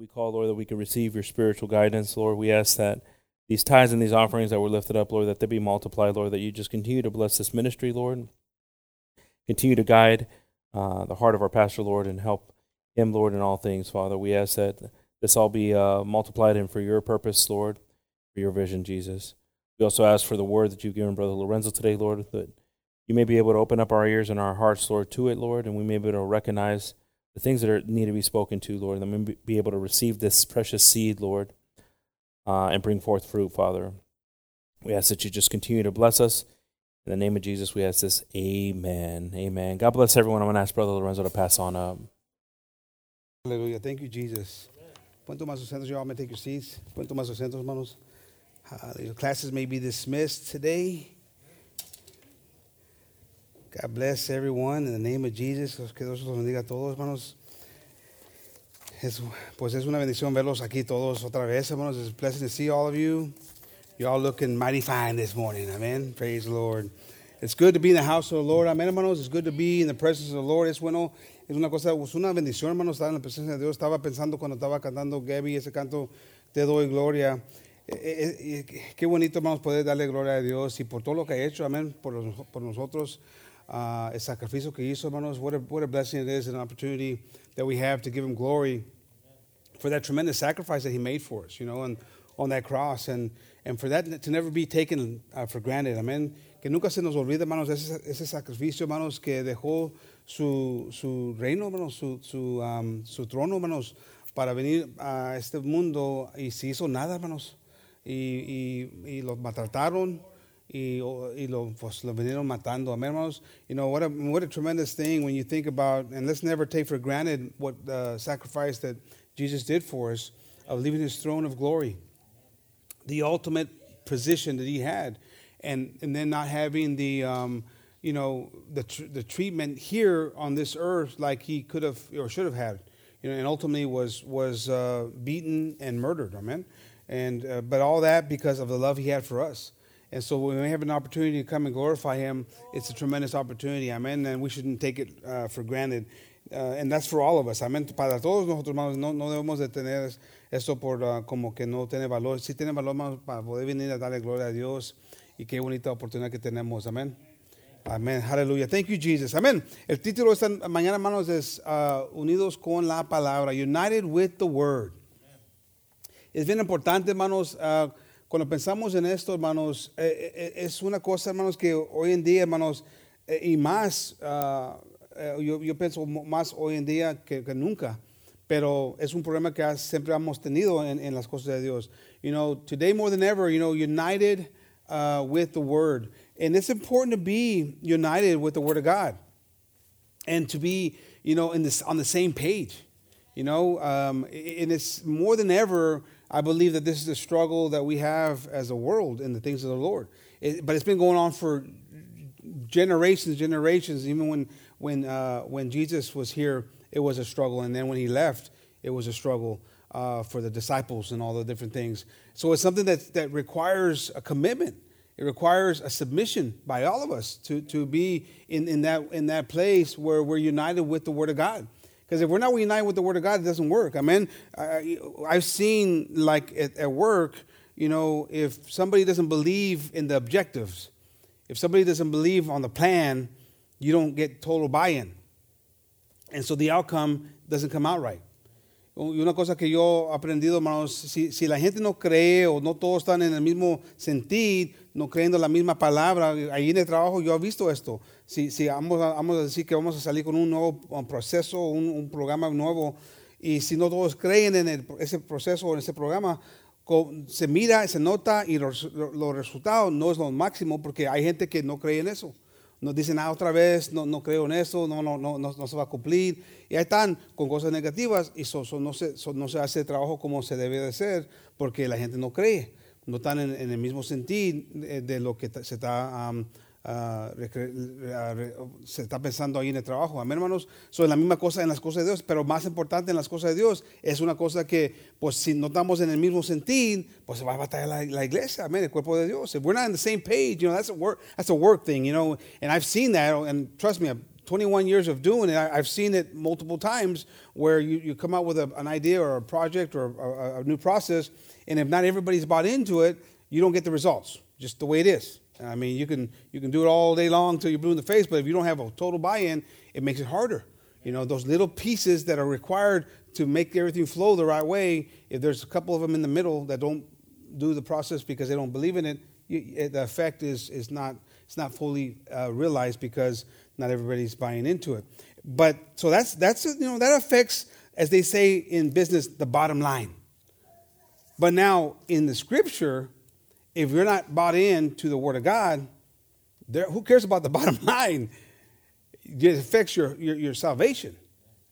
we call, Lord, that we can receive your spiritual guidance, Lord. We ask that these tithes and these offerings that were lifted up, Lord, that they be multiplied, Lord, that you just continue to bless this ministry, Lord. Continue to guide uh, the heart of our pastor, Lord, and help him, Lord, in all things, Father. We ask that this all be uh, multiplied and for your purpose, Lord, for your vision, Jesus. We also ask for the word that you've given Brother Lorenzo today, Lord, that you may be able to open up our ears and our hearts, Lord, to it, Lord, and we may be able to recognize the things that are, need to be spoken to, Lord, and we be able to receive this precious seed, Lord, uh, and bring forth fruit, Father. We ask that you just continue to bless us. In the name of Jesus, we ask this. Amen. Amen. God bless everyone. I'm going to ask Brother Lorenzo to pass on up. Hallelujah. Thank you, Jesus. Pueden tomar sus centros. You all may take your seats. Pueden tomar sus centros. Hallelujah. Classes may be dismissed today. God bless everyone in the name of Jesus. Que Dios los bendiga a todos, hermanos. Es, pues es una bendición verlos aquí todos otra vez, hermanos. It's a blessing to see all of you. You all looking mighty fine this morning. Amen. Praise the Lord. It's good to be in the house of the Lord. Amen, hermanos. It's good to be in the presence of the Lord. Es bueno. Es una cosa, es una bendición, hermanos, estar en la presencia de Dios. Estaba pensando cuando estaba cantando Gaby ese canto, Te doy gloria. Eh, eh, eh, qué bonito, hermanos, poder darle gloria a Dios y por todo lo que ha hecho, amén, por, por nosotros. Uh, el sacrificio que hizo, hermanos, what a, what a blessing it is, and an opportunity that we have to give him glory for that tremendous sacrifice that he made for us, you know, and on that cross, and, and for that to never be taken uh, for granted, amen. Que nunca se nos olvide, hermanos, ese, ese sacrificio, hermanos, que dejó su, su reino, hermanos, su, su, um, su trono, hermanos, para venir a este mundo y se hizo nada, hermanos. Y, y, y los maltrataron, y, y lo, pues, lo vinieron matando. Hermanos, you know, what a, what a tremendous thing when you think about, and let's never take for granted what the sacrifice that Jesus did for us of leaving his throne of glory, the ultimate position that he had, and, and then not having the, um, you know, the, tr- the treatment here on this earth like he could have or should have had, you know, and ultimately was, was uh, beaten and murdered, amen? And, uh, but all that because of the love he had for us. And so when we have an opportunity to come and glorify Him, it's a tremendous opportunity. Amen. And we shouldn't take it uh, for granted. Uh, and that's for all of us. Amen. Para todos nosotros, hermanos, no, no debemos de tener esto por uh, como que no tiene valor. Sí tiene valor, hermanos, para poder venir a darle gloria a Dios. Y qué bonita oportunidad que tenemos. Amén. Amén. Aleluya. Thank you, Jesus. Amén. El título esta mañana, hermanos, es uh, Unidos con la Palabra. United with the Word. Es bien importante, hermanos. Cuando pensamos en esto, hermanos, eh, eh, es una cosa, hermanos, que hoy en día, hermanos, eh, y más, uh, yo, yo, pienso más hoy en día que, nunca, pero es un problema que siempre hemos tenido en, en, las cosas de Dios. You know, today more than ever, you know, united uh, with the Word. And it's important to be united with the Word of God and to be, you know, in this, on the same page. You know, um, and it's more than ever I believe that this is a struggle that we have as a world in the things of the Lord. It, but it's been going on for generations, generations. Even when when uh, when Jesus was here, it was a struggle, and then when he left, it was a struggle uh, for the disciples and all the different things. So it's something that that requires a commitment. It requires a submission by all of us to to be in, in that in that place where we're united with the Word of God. Because if we're not united with the Word of God, it doesn't work. I mean, I, I've seen, like at, at work, you know, if somebody doesn't believe in the objectives, if somebody doesn't believe on the plan, you don't get total buy in. And so the outcome doesn't come out right. Y una cosa que yo he aprendido, hermanos, si, si, la gente no cree o no todos están en el mismo sentir, no creyendo la misma palabra, ahí en el trabajo yo he visto esto. Si, si vamos, a, vamos a decir que vamos a salir con un nuevo proceso, un, un programa nuevo, y si no todos creen en el, ese proceso o en ese programa, se mira, se nota y los, los resultados no es lo máximo porque hay gente que no cree en eso nos dicen, ah, otra vez, no, no creo en eso, no, no, no, no, se va a cumplir. Y ahí están con cosas negativas y so, no, se, so no se hace el trabajo como se debe de hacer porque la gente no cree, no están en, el mismo sentido de, de, lo que se está se está pensando ahí en el trabajo. Amén, hermanos. Son la misma cosa en las cosas de Dios, pero más importante en las cosas de Dios es una cosa que, pues, si no estamos en el mismo sentir, pues se va a batallar la, la iglesia, amén, el cuerpo de Dios. If we're not on the same page, you know, that's a work, that's a work thing, you know. And I've seen that, and trust me, 21 years of doing it, I, have seen it multiple times where you, you come out with a, an idea or a project or a, a, new process, and if not everybody's bought into it, you don't get the results, just the way it is. I mean, you can, you can do it all day long until you're blue in the face, but if you don't have a total buy in, it makes it harder. You know, those little pieces that are required to make everything flow the right way, if there's a couple of them in the middle that don't do the process because they don't believe in it, you, the effect is, is not, it's not fully uh, realized because not everybody's buying into it. But so that's, that's, you know, that affects, as they say in business, the bottom line. But now in the scripture, if you're not bought in to the word of God, there, who cares about the bottom line? It affects your, your, your salvation,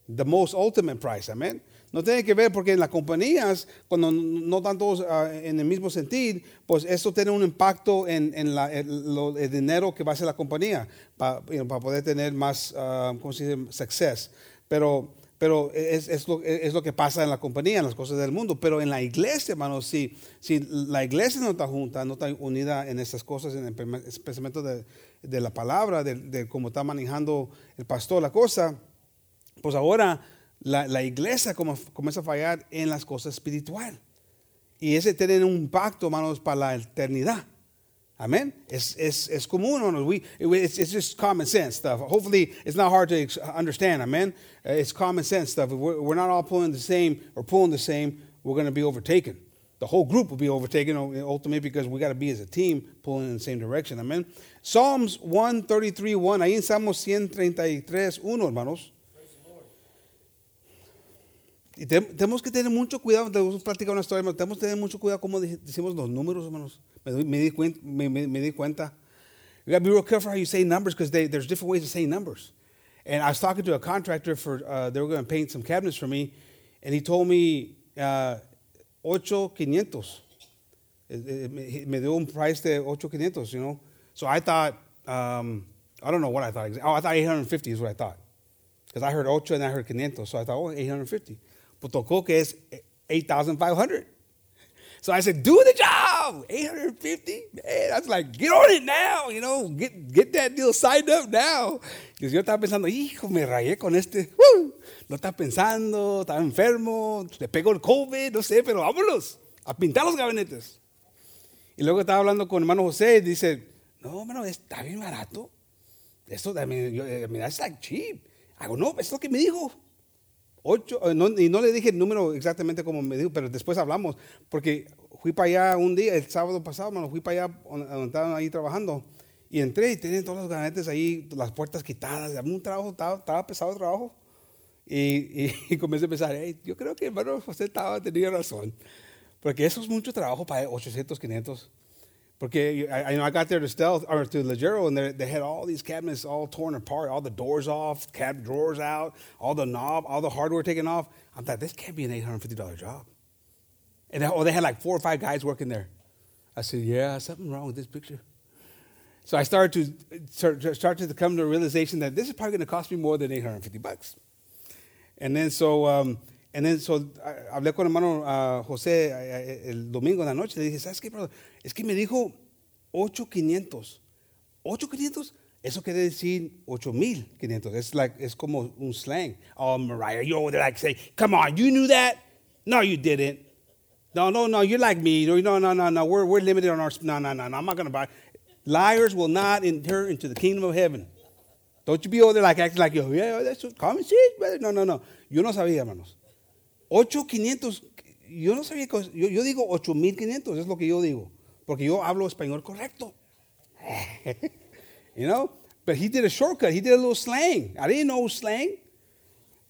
the most ultimate price. Amen. No tiene que ver porque en las compañías, cuando no están todos uh, en el mismo sentido, pues eso tiene un impacto en, en la, el, lo, el, dinero que va a hacer la compañía para you know, pa poder tener más, uh, ¿cómo se dice?, success. Pero, pero es, es, lo, es, lo, que pasa en la compañía, en las cosas del mundo. Pero en la iglesia, hermanos, si, si la iglesia no está junta, no está unida en estas cosas, en el pensamiento de, de la palabra, de, de cómo está manejando el pastor la cosa, pues ahora la, la iglesia comienza a fallar en las cosas espirituales. Y ese tiene un impacto, hermanos, para la eternidad. Amen. Es, es, es común, hermanos. We, it's, it's just common sense stuff. Hopefully, it's not hard to understand. Amen. Uh, it's common sense stuff. If we're, we're not all pulling the same or pulling the same, we're going to be overtaken. The whole group will be overtaken ultimately because we got to be as a team pulling in the same direction. Amen. Psalms 133, 1. Ahí en Salmos 133, 1, hermanos. Y tenemos que tener mucho cuidado, tenemos que platicar una historia, tenemos que tener mucho cuidado cómo decimos los números, hermanos. Me, me, di, cuenta, me, me, di cuenta. You got to be real careful how you say numbers because there's different ways to say numbers. And I was talking to a contractor for, uh, they were going to paint some cabinets for me, and he told me uh, 8,500. Me dio un price de 8,500, you know. So I thought, um, I don't know what I thought. Oh, I thought 850 is what I thought. Because I heard ocho and I heard 500. So I thought, oh, 850. But tocó que es 8,500. So I said, do the job. 850. Man, I like, get on it now, you know, get, get that deal signed up now. Because yo estaba pensando, hijo, me rayé con este. ¡Woo! No está pensando, está enfermo, le pegó el COVID, no sé, pero vámonos a pintar los gabinetes. Y luego estaba hablando con hermano José y dice, no, hermano, está bien barato. I mean, yo, that's like cheap. Hago, no, es lo que me dijo. Ocho, eh, y no le dije el número exactamente como me dijo, pero después hablamos, porque fui para allá un día, el sábado pasado, mano, fui para allá donde estaban ahí trabajando, y entré y tenían todos los gabinetes ahí, las puertas quitadas, un trabajo, estaba, pesado el trabajo, y, y, comencé a pensar, yo creo que hermano José estaba, tenía razón, porque eso es mucho trabajo para 800, 500. Porque I, I, know I got there to Stealth or to Legero, and they had all these cabinets all torn apart, all the doors off, cab drawers out, all the knob, all the hardware taken off. I thought this can't be an eight hundred fifty dollar job. And they, oh, they had like four or five guys working there. I said, yeah, something wrong with this picture. So I started to start to come to a realization that this is probably going to cost me more than 850 bucks. And then so, um, and then so, hablé con hermano uh, José uh, el domingo en la noche. Le dije, ¿sabes qué, brother? Es que me dijo 8500. 8500, eso quiere decir 8500. Es like, es como un slang. Oh, Mariah, you over there like say, come on, you knew that? No, you didn't. No, no, no, you're like me. No, no, no, no, we're, we're limited on our, no, no, no, no, I'm not going to buy. Liars will not enter into the kingdom of heaven. Don't you be over there like acting like, oh, yeah, that's common sense, brother. No, no, no. Yo no sabía, hermanos. 8500, yo no sabía, yo, yo digo 8500, es lo que yo digo. porque yo hablo español correcto. you know? But he did a shortcut. He did a little slang. I didn't know slang.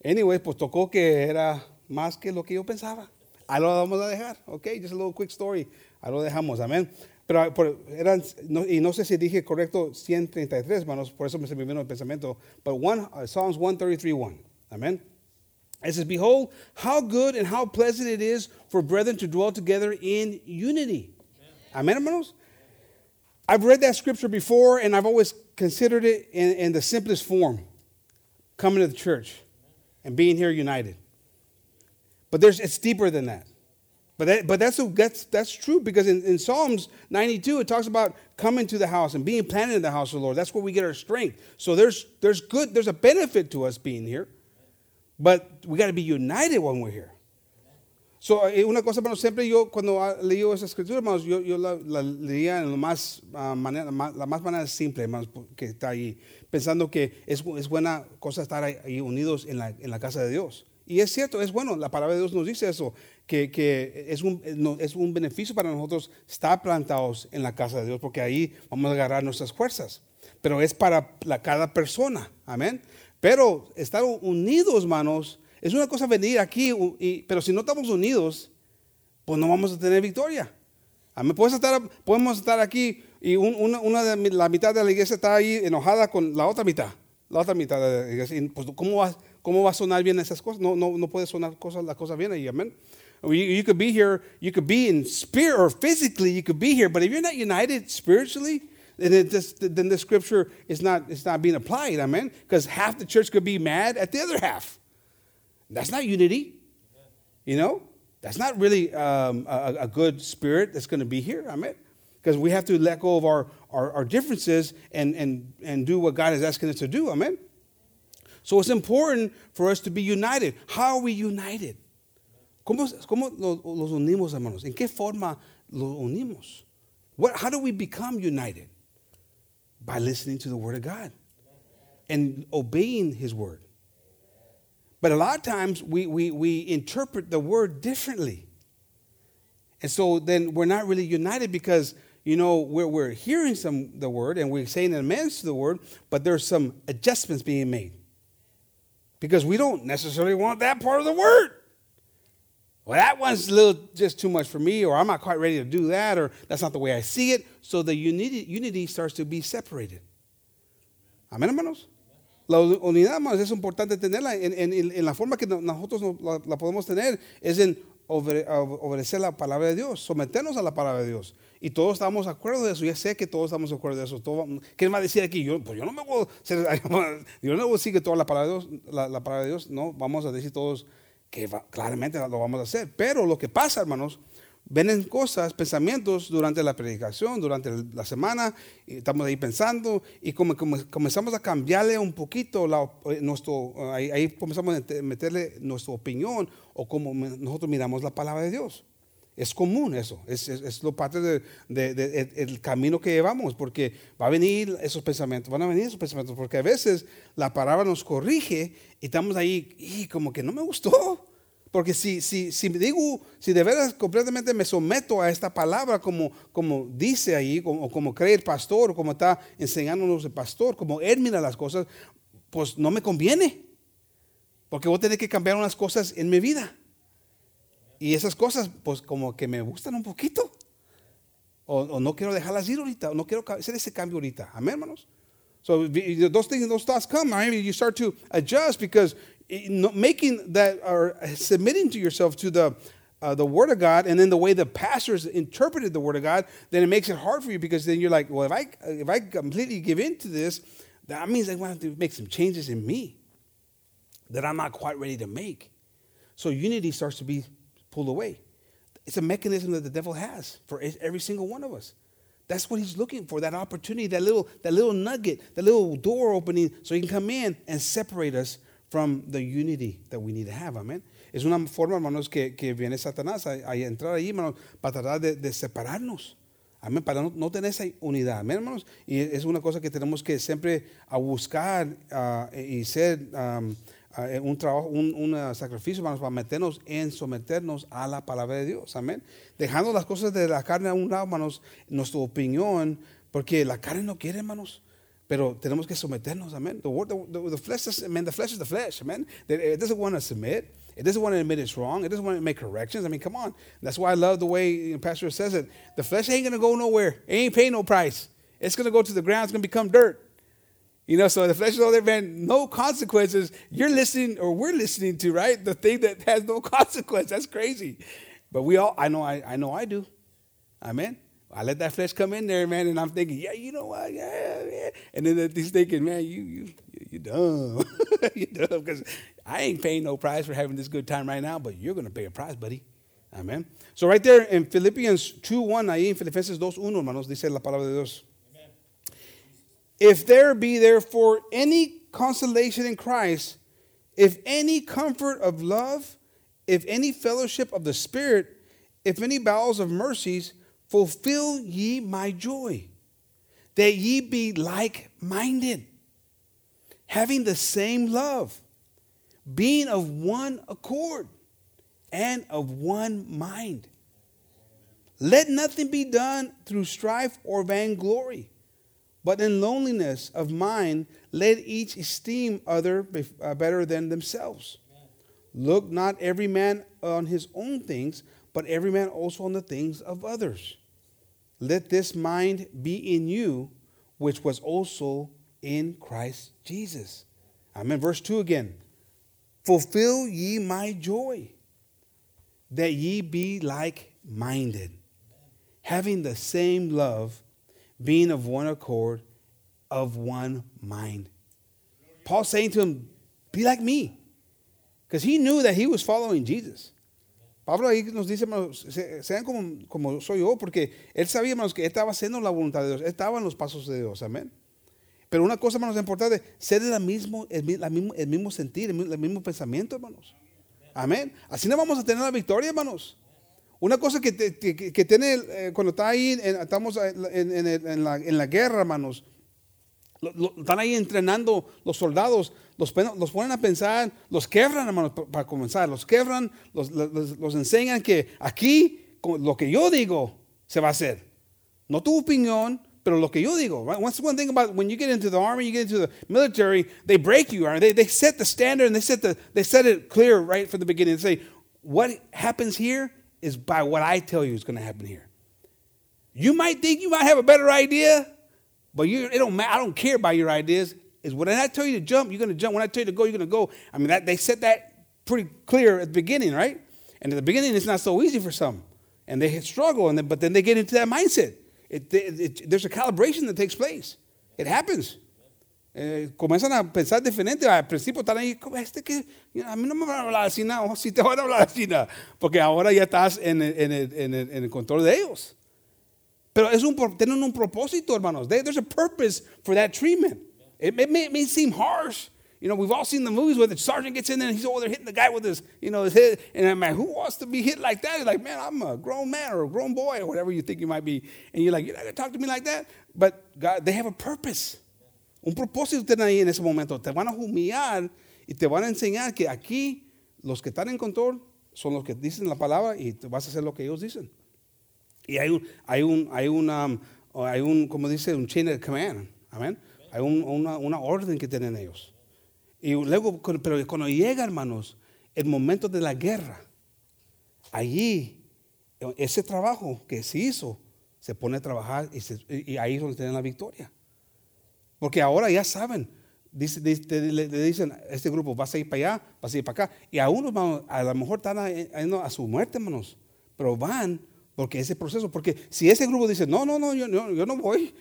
Anyway, pues tocó que era más que lo que yo pensaba. Ahí lo vamos a dejar. Ok, just a little quick story. Ahí lo dejamos. Amén. Pero, ah, eran, no, y no sé si dije correcto 133, hermanos, por eso me se me vino el pensamiento. But one, uh, Psalms 133, 1. Amen. It says, Behold, how good and how pleasant it is for brethren to dwell together in unity. Amen, hermanos? I've read that scripture before and I've always considered it in, in the simplest form coming to the church and being here united. But there's, it's deeper than that. But, that, but that's, that's, that's true because in, in Psalms 92, it talks about coming to the house and being planted in the house of the Lord. That's where we get our strength. So there's, there's good, there's a benefit to us being here, but we got to be united when we're here. So, eh, una cosa, hermanos, siempre yo cuando leí esa escritura, hermanos, yo, yo la, la, leía en lo más, uh, manera, la más manera simple, hermanos, que está ahí, pensando que es, es buena cosa estar ahí unidos en la, en la casa de Dios. Y es cierto, es bueno, la palabra de Dios nos dice eso, que, que es, un, es un beneficio para nosotros estar plantados en la casa de Dios, porque ahí vamos a agarrar nuestras fuerzas. Pero es para la, cada persona, amén. Pero estar unidos, hermanos, es una cosa venir aquí, y, pero si no estamos unidos, pues no vamos a tener victoria. Amén. Podemos estar, podemos estar aquí y una, una, de la mitad de la iglesia está ahí enojada con la otra mitad. La otra mitad de la iglesia. pues, ¿cómo, va, ¿Cómo va a sonar bien esas cosas? No, no, no puede sonar cosas, las cosas bien ahí, amén. You, you could be here, you could be in spirit or physically, you could be here, but if you're not united spiritually, then, just, then the scripture is not, it's not being applied, amen? Because half the church could be mad at the other half. That's not unity, you know? That's not really um, a, a, good spirit that's going to be here, amen? Because we have to let go of our, our, our differences and, and, and do what God is asking us to do, amen? So it's important for us to be united. How are we united? ¿Cómo, los unimos, hermanos? ¿En qué forma los unimos? What, how do we become united? By listening to the Word of God and obeying His Word. But a lot of times we, we, we interpret the Word differently. And so then we're not really united because, you know, we're, we're hearing some the Word and we're saying amends to the Word, but there's some adjustments being made because we don't necessarily want that part of the word. Well, that one's a little just too much for me, or I'm not quite ready to do that, or that's not the way I see it. So the unity, unity starts to be separated. Amén, hermanos. La unidad, hermanos, es importante tenerla en, en, en la forma que nosotros la, la podemos tener, es en obedecer la palabra de Dios, someternos a la palabra de Dios. Y todos estamos de acuerdo de eso. Ya sé que todos estamos de acuerdo de eso. Todo, ¿Qué a decir aquí? Yo, pues yo no me voy a ser, yo no voy a decir que toda la palabra de Dios, la, la palabra de Dios, no, vamos a decir todos que va, claramente lo vamos a hacer. Pero lo que pasa, hermanos, Vienen cosas, pensamientos durante la predicación, durante la semana, y estamos ahí pensando y como, comenzamos a cambiarle un poquito la, eh, nuestro, ahí, ahí, comenzamos a meterle nuestra opinión o como nosotros miramos la palabra de Dios. Es común eso, es, es, lo parte del de, camino que llevamos, porque va a venir esos pensamientos, van a venir esos pensamientos, porque a veces la palabra nos corrige y estamos ahí, y como que no me gustó. Porque si, si, si digo, si de veras completamente me someto a esta palabra como, como dice ahí, como, como cree el pastor, como está enseñándonos el pastor, como él mira las cosas, pues no me conviene. Porque voy a tener que cambiar unas cosas en mi vida. Y esas cosas, pues como que me gustan un poquito. O, o no quiero dejarlas ir ahorita, o no quiero hacer ese cambio ahorita. Amén, hermanos. So those things, those thoughts come. Mean, you start to adjust because making that or submitting to yourself to the uh, the Word of God, and then the way the pastors interpreted the Word of God, then it makes it hard for you because then you're like, well, if I if I completely give in to this, that means I want to make some changes in me that I'm not quite ready to make. So unity starts to be pulled away. It's a mechanism that the devil has for every single one of us. That's what he's looking for, that opportunity, that little, that little nugget, that little door opening so he can come in and separate us from the unity that we need to have. Amen. Es una forma, hermanos, que, que viene Satanás a, a, entrar ahí, hermanos, para tratar de, de separarnos. Amén. Para no, no, tener esa unidad. Amén, hermanos. Y es una cosa que tenemos que siempre a buscar uh, y ser um, uh, un trabajo, un, un sacrificio, hermanos, para meternos en someternos a la palabra de Dios. Amén. Dejando las cosas de la carne a un lado, hermanos, nuestra opinión, porque la carne no quiere, hermanos. Pero tenemos que someternos, amén. The, word, the, the, flesh is, man, the flesh is the flesh, amen. It doesn't want to submit. It doesn't want to admit it's wrong. It doesn't want to make corrections. I mean, come on. That's why I love the way Pastor says it. The flesh ain't going to go nowhere. It ain't paying no price. It's going to go to the ground. It's going to become dirt. You know, so the flesh is all there, man, no consequences. You're listening, or we're listening to, right? The thing that has no consequence. That's crazy. But we all, I know I, I know I do. Amen. I let that flesh come in there, man, and I'm thinking, yeah, you know what, yeah, yeah. And then he's thinking, man, you you you dumb, you dumb, because I ain't paying no price for having this good time right now, but you're gonna pay a price, buddy. Amén. So right there in Philippians 2.1, ahí en Filipenses 2.1, hermanos, dice la palabra de Dios. If there be therefore any consolation in Christ, if any comfort of love, if any fellowship of the Spirit, if any bowels of mercies, fulfill ye my joy, that ye be like minded, having the same love, being of one accord and of one mind. Let nothing be done through strife or vainglory, but in loneliness of mind, let each esteem other uh, better than themselves. Look not every man on his own things, but every man also on the things of others. Let this mind be in you, which was also in Christ Jesus. I'm in Verse 2 again. Fulfill ye my joy, that ye be like minded, having the same love, being of one accord, of one mind. Paul saying to him, Be like me. Because he knew that he was following Jesus. Pablo ahí nos dice, sean como, como soy yo, porque él sabía, hermanos, que estaba haciendo la voluntad de Dios, estaba en los pasos de Dios, amén. Pero una cosa, hermanos, importante, ser el mismo, el, mismo, el mismo sentir, el, mismo pensamiento, hermanos. Amén. Así no vamos a tener la victoria, hermanos. Una cosa que, que, que tiene, eh, cuando está ahí, estamos en, en, la, en la guerra, hermanos, están ahí entrenando los soldados, los, los, ponen a pensar, los quebran, hermanos, para comenzar, los quebran, los, los, los, enseñan que aquí lo que yo digo se va a hacer. No tu opinión, pero lo que yo digo. Right? That's one thing about when you get into the army, you get into the military, they break you. Right? They, they set the standard and they set, the, they set it clear right from the beginning. They say, what happens here is by what I tell you is going to happen here. You might think you might have a better idea, but you, it don't matter. I don't care about your ideas. Is when I tell you to jump, you're going to jump. When I tell you to go, you're going to go. I mean, that, they set that pretty clear at the beginning, right? And at the beginning, it's not so easy for some, and they struggle. And then, but then they get into that mindset. It, it, it, there's a calibration that takes place. It happens. Eh, comienzan a pensar diferente. Al principio están ahí, este que a mí no me van a hablar así, no, si te van a hablar así, no, porque ahora ya estás en el, en en en el control de ellos. Pero es un, tienen un propósito, hermanos. there's a purpose for that treatment. It, it, may, it, may, seem harsh. You know, we've all seen the movies where the sergeant gets in there and he's over there hitting the guy with his, you know, his head. And I'm like, who wants to be hit like that? He's like, man, I'm a grown man or a grown boy or whatever you think you might be. And you're like, you're not going to talk to me like that? But God, they have a purpose. Un propósito tienen ahí en ese momento. Te van a humillar y te van a enseñar que aquí los que están en control son los que dicen la palabra y tú vas a hacer lo que ellos dicen. Y hay un, hay un, hay una, hay un, como dice, un chain of command. Amén. Hay un, una, una, orden que tienen ellos. Y luego, pero cuando llega, hermanos, el momento de la guerra, allí, ese trabajo que se hizo, se pone a trabajar y, y ahí es donde tienen la victoria. Porque ahora ya saben, dice, le, dicen este grupo, vas a ir para allá, vas a ir para acá. Y a unos, a lo mejor están a, a su muerte, hermanos, pero van porque ese proceso, porque si ese grupo dice, no, no, no, yo, yo, no voy,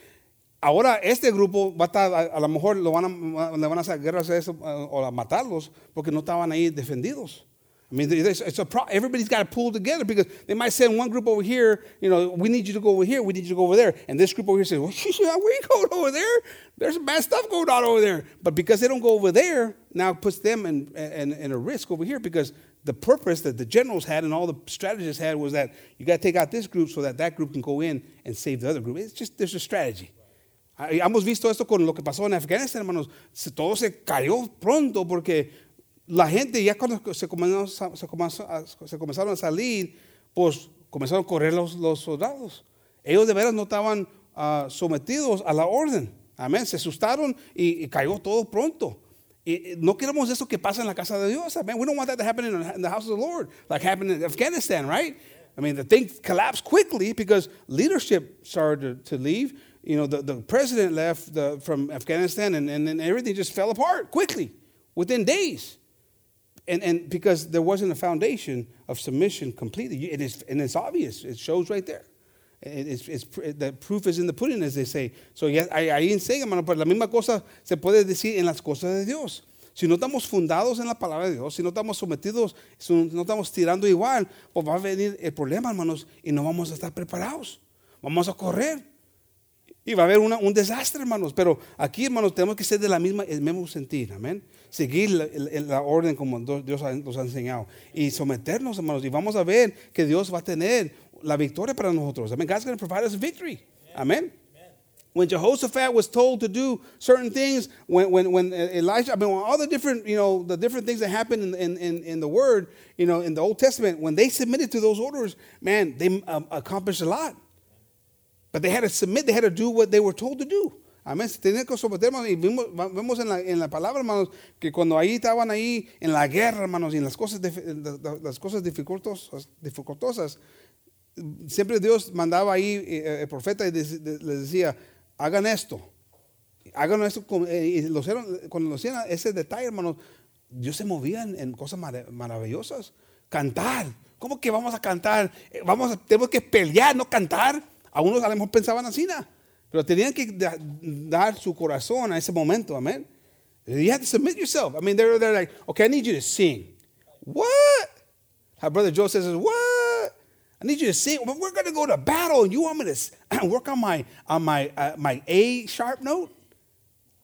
ahora este grupo va a estar, a, lo mejor lo van a, le van a hacer guerras a eso, o a matarlos, porque no estaban ahí defendidos. I mean, it's, a pro- everybody's got to pull together because they might send one group over here, you know, we need you to go over here, we need you to go over there. And this group over here says, well, we going over there. There's some bad stuff going on over there. But because they don't go over there, now it puts them in, in, in a risk over here because the purpose that the generals had and all the strategists had was that you got to take out this group so that that group can go in and save the other group. It's just, there's a strategy. Hemos visto esto con lo que pasó en Afganistán, hermanos. Todo se cayó pronto porque la gente ya cuando se comenzaron, a salir, pues comenzaron a correr los, soldados. Ellos de veras no estaban uh, sometidos a la orden. Amén. Se asustaron y, y cayó todo pronto. no queremos eso que pasa en la casa de Dios. Man, we don't want that to happen in the house of the Lord, like happened in Afghanistan, right? I mean, the thing collapsed quickly because leadership started to, leave. You know, the, president left from Afghanistan and, and then everything just fell apart quickly within days. And, and because there wasn't a foundation of submission completely. It is, and it's obvious, it shows right there. It's, it's, the proof is in the pudding, as they say. So, yeah, ahí enseña, hermano, pero la misma cosa se puede decir en las cosas de Dios. Si no estamos fundados en la palabra de Dios, si no estamos sometidos, si no estamos tirando igual, pues va a venir el problema, hermanos, y no vamos a estar preparados. Vamos a correr. Y va a haber un desastre, hermanos. Pero aquí, hermanos, tenemos que ser de la misma, el mismo sentir. Amén. Seguir la, la, orden como Dios nos ha enseñado. Y someternos, hermanos. Y vamos a ver que Dios va a tener la victoria para nosotros. Amén. God's going to provide us victory. Amén. When Jehoshaphat was told to do certain things, when, when, when Elijah, I mean, all the different, you know, the different things that happened in, in, in, in the Word, you know, in the Old Testament, when they submitted to those orders, man, they um, accomplished a lot. But they had to submit, they had to do what they were told to do. Amén. Tenían que someternos y vimos, vemos en la, en la, palabra, hermanos, que cuando ahí estaban ahí en la guerra, hermanos, y en las cosas, las cosas dificultosas, dificultosas, siempre Dios mandaba ahí eh, el profeta y les decía, hagan esto, hagan esto. Eh, y lo cuando lo hacían ese detalle, hermanos, Dios se movía en, cosas maravillosas. Cantar. ¿Cómo que vamos a cantar? Eh, vamos tenemos que pelear, no cantar. A unos a lo mejor pensaban así, ¿no? pero tenían que dar su corazón a ese momento, amén. You have to submit yourself. I mean, they're, they're like, okay, I need you to sing. What? Our brother Joe says, what? I need you to sing. But we're going to go to battle, and you want me to work on my on my uh, my A sharp note?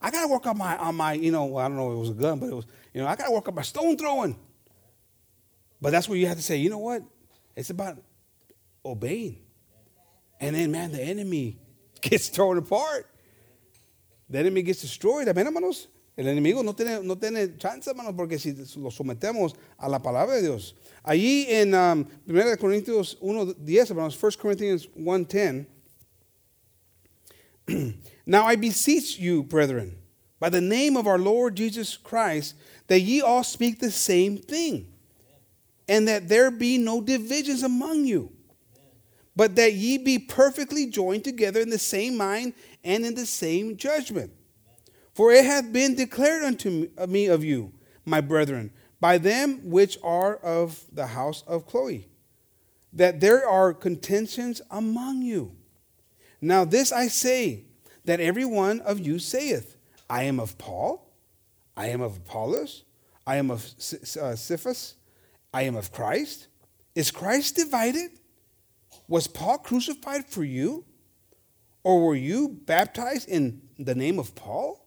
I got to work on my on my you know I don't know if it was a gun, but it was you know I got to work on my stone throwing. But that's where you have to say, you know what? It's about obeying. And then, man, the enemy gets torn apart. The enemy gets destroyed. Amén, hermanos. El enemigo no tiene, no tiene chance, hermanos, porque si lo sometemos a la palabra de Dios. Allí en um, 1 Corintios 1.10, hermanos, 1 Corinthians 1.10. now I beseech you, brethren, by the name of our Lord Jesus Christ, that ye all speak the same thing, and that there be no divisions among you but that ye be perfectly joined together in the same mind and in the same judgment. For it hath been declared unto me of you, my brethren, by them which are of the house of Chloe, that there are contentions among you. Now this I say, that every one of you saith, I am of Paul, I am of Apollos, I am of uh, Cephas, I am of Christ. Is Christ divided? Was Paul crucified for you? Or were you baptized in the name of Paul?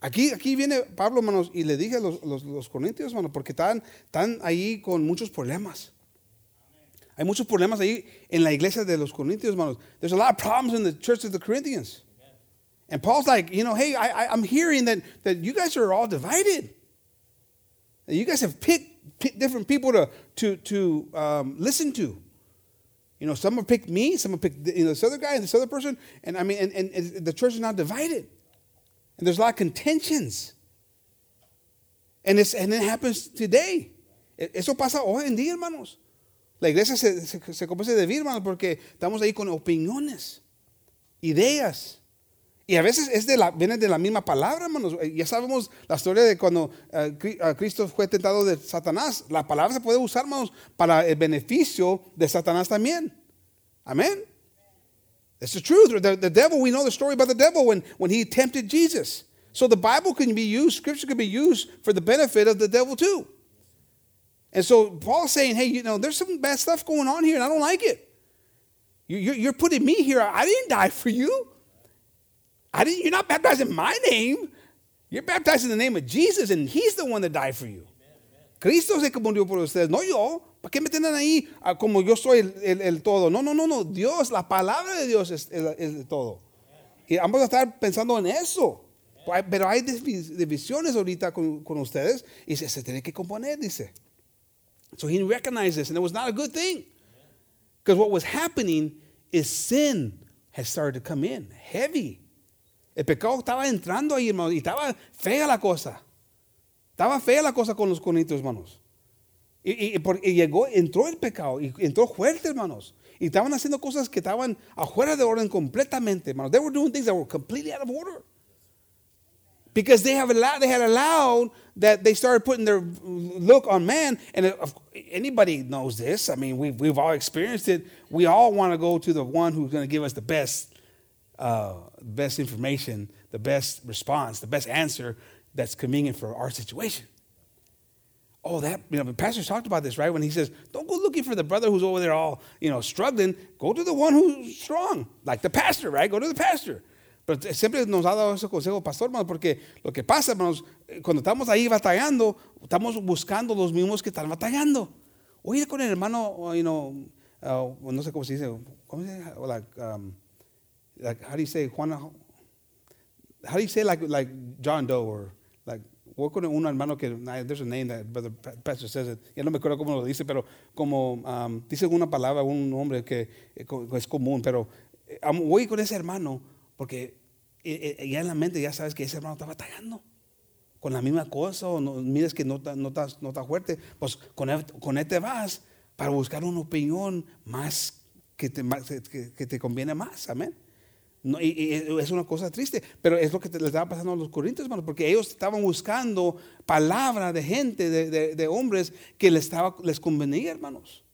Aquí, aquí viene Pablo, hermanos, y le dije a los, los, los corintios, hermanos, porque están, están ahí con muchos problemas. Hay muchos problemas ahí en la iglesia de los corintios, hermanos. There's a lot of problems in the church of the Corinthians. And Paul's like, you know, hey, I, I, am hearing that, that you guys are all divided. you guys have picked, picked different people to, to, to um, listen to. You know, some will pick me, some will pick you know, this other guy and this other person. And I mean, and, and, and the church is now divided. And there's a lot of contentions. And, it's, and it happens today. Eso pasa hoy en día, hermanos. La iglesia se, se, se comienza a dividir, hermanos, porque estamos ahí con opiniones, ideas. Y a veces es de la, viene de la misma palabra, hermanos. Ya sabemos la historia de cuando uh, Cristo fue tentado de Satanás. La palabra se puede usar, hermanos, para el beneficio de Satanás también. Amén. It's the truth. The, the devil, we know the story about the devil when, when he tempted Jesus. So the Bible can be used, Scripture can be used for the benefit of the devil too. And so Paul's saying, hey, you know, there's some bad stuff going on here and I don't like it. You, you're putting me here. I didn't die for you. I didn't, you're not baptized in my name. You're baptized in the name of Jesus, and He's the one that died for you. Cristo se murió por ustedes, no yo. ¿Para qué me tienen ahí ah, como yo soy el, el, el, todo? No, no, no, no. Dios, la palabra de Dios es el, el todo. Y vamos a estar pensando en eso. Pero hay divisiones ahorita con, con ustedes y se, se tiene que componer, dice. So he recognized this, and it was not a good thing. Because what was happening is sin has started to come in heavy. El pecado estaba entrando ahí, hermanos, y estaba fea la cosa. Estaba fea la cosa con los conitos, hermanos. Y, y, llegó, entró el pecado, y entró fuerte, hermanos. Y estaban haciendo cosas que estaban afuera de orden completamente, hermanos. They were doing things that were completely out of order. Because they have allowed, they had allowed that they started putting their look on man, and anybody knows this. I mean, we've all experienced it. We all want to go to the one who's going to give us the best uh, the best information, the best response, the best answer. that's convenient for our situation. Oh, that, you know, the pastor talked about this, right? When he says, don't go looking for the brother who's over there all, you know, struggling. Go to the one who's strong, like the pastor, right? Go to the pastor. Pero siempre nos ha dado ese consejo, pastor, hermano, porque lo que pasa, hermanos, cuando estamos ahí batallando, estamos buscando los mismos que están batallando. Oye, con el hermano, you know, uh, no sé cómo se dice, ¿cómo se dice? Like, um, how do you say, Juan, how do you say like, like John Doe or like, voy con un hermano que, there's a name that the pastor says it, ya no me acuerdo cómo lo dice, pero como um, dice una palabra, un nombre que es común, pero um, voy con ese hermano porque ya en la mente ya sabes que ese hermano está batallando con la misma cosa o no, miras que no está no no fuerte, pues con él, con él te vas para buscar una opinión más que te, que, que te conviene más, amén. No, y, es una cosa triste, pero es lo que le estaba pasando a los corintios, hermanos, porque ellos estaban buscando palabra de gente, de, de, hombres que les, estaba, les convenía, hermanos.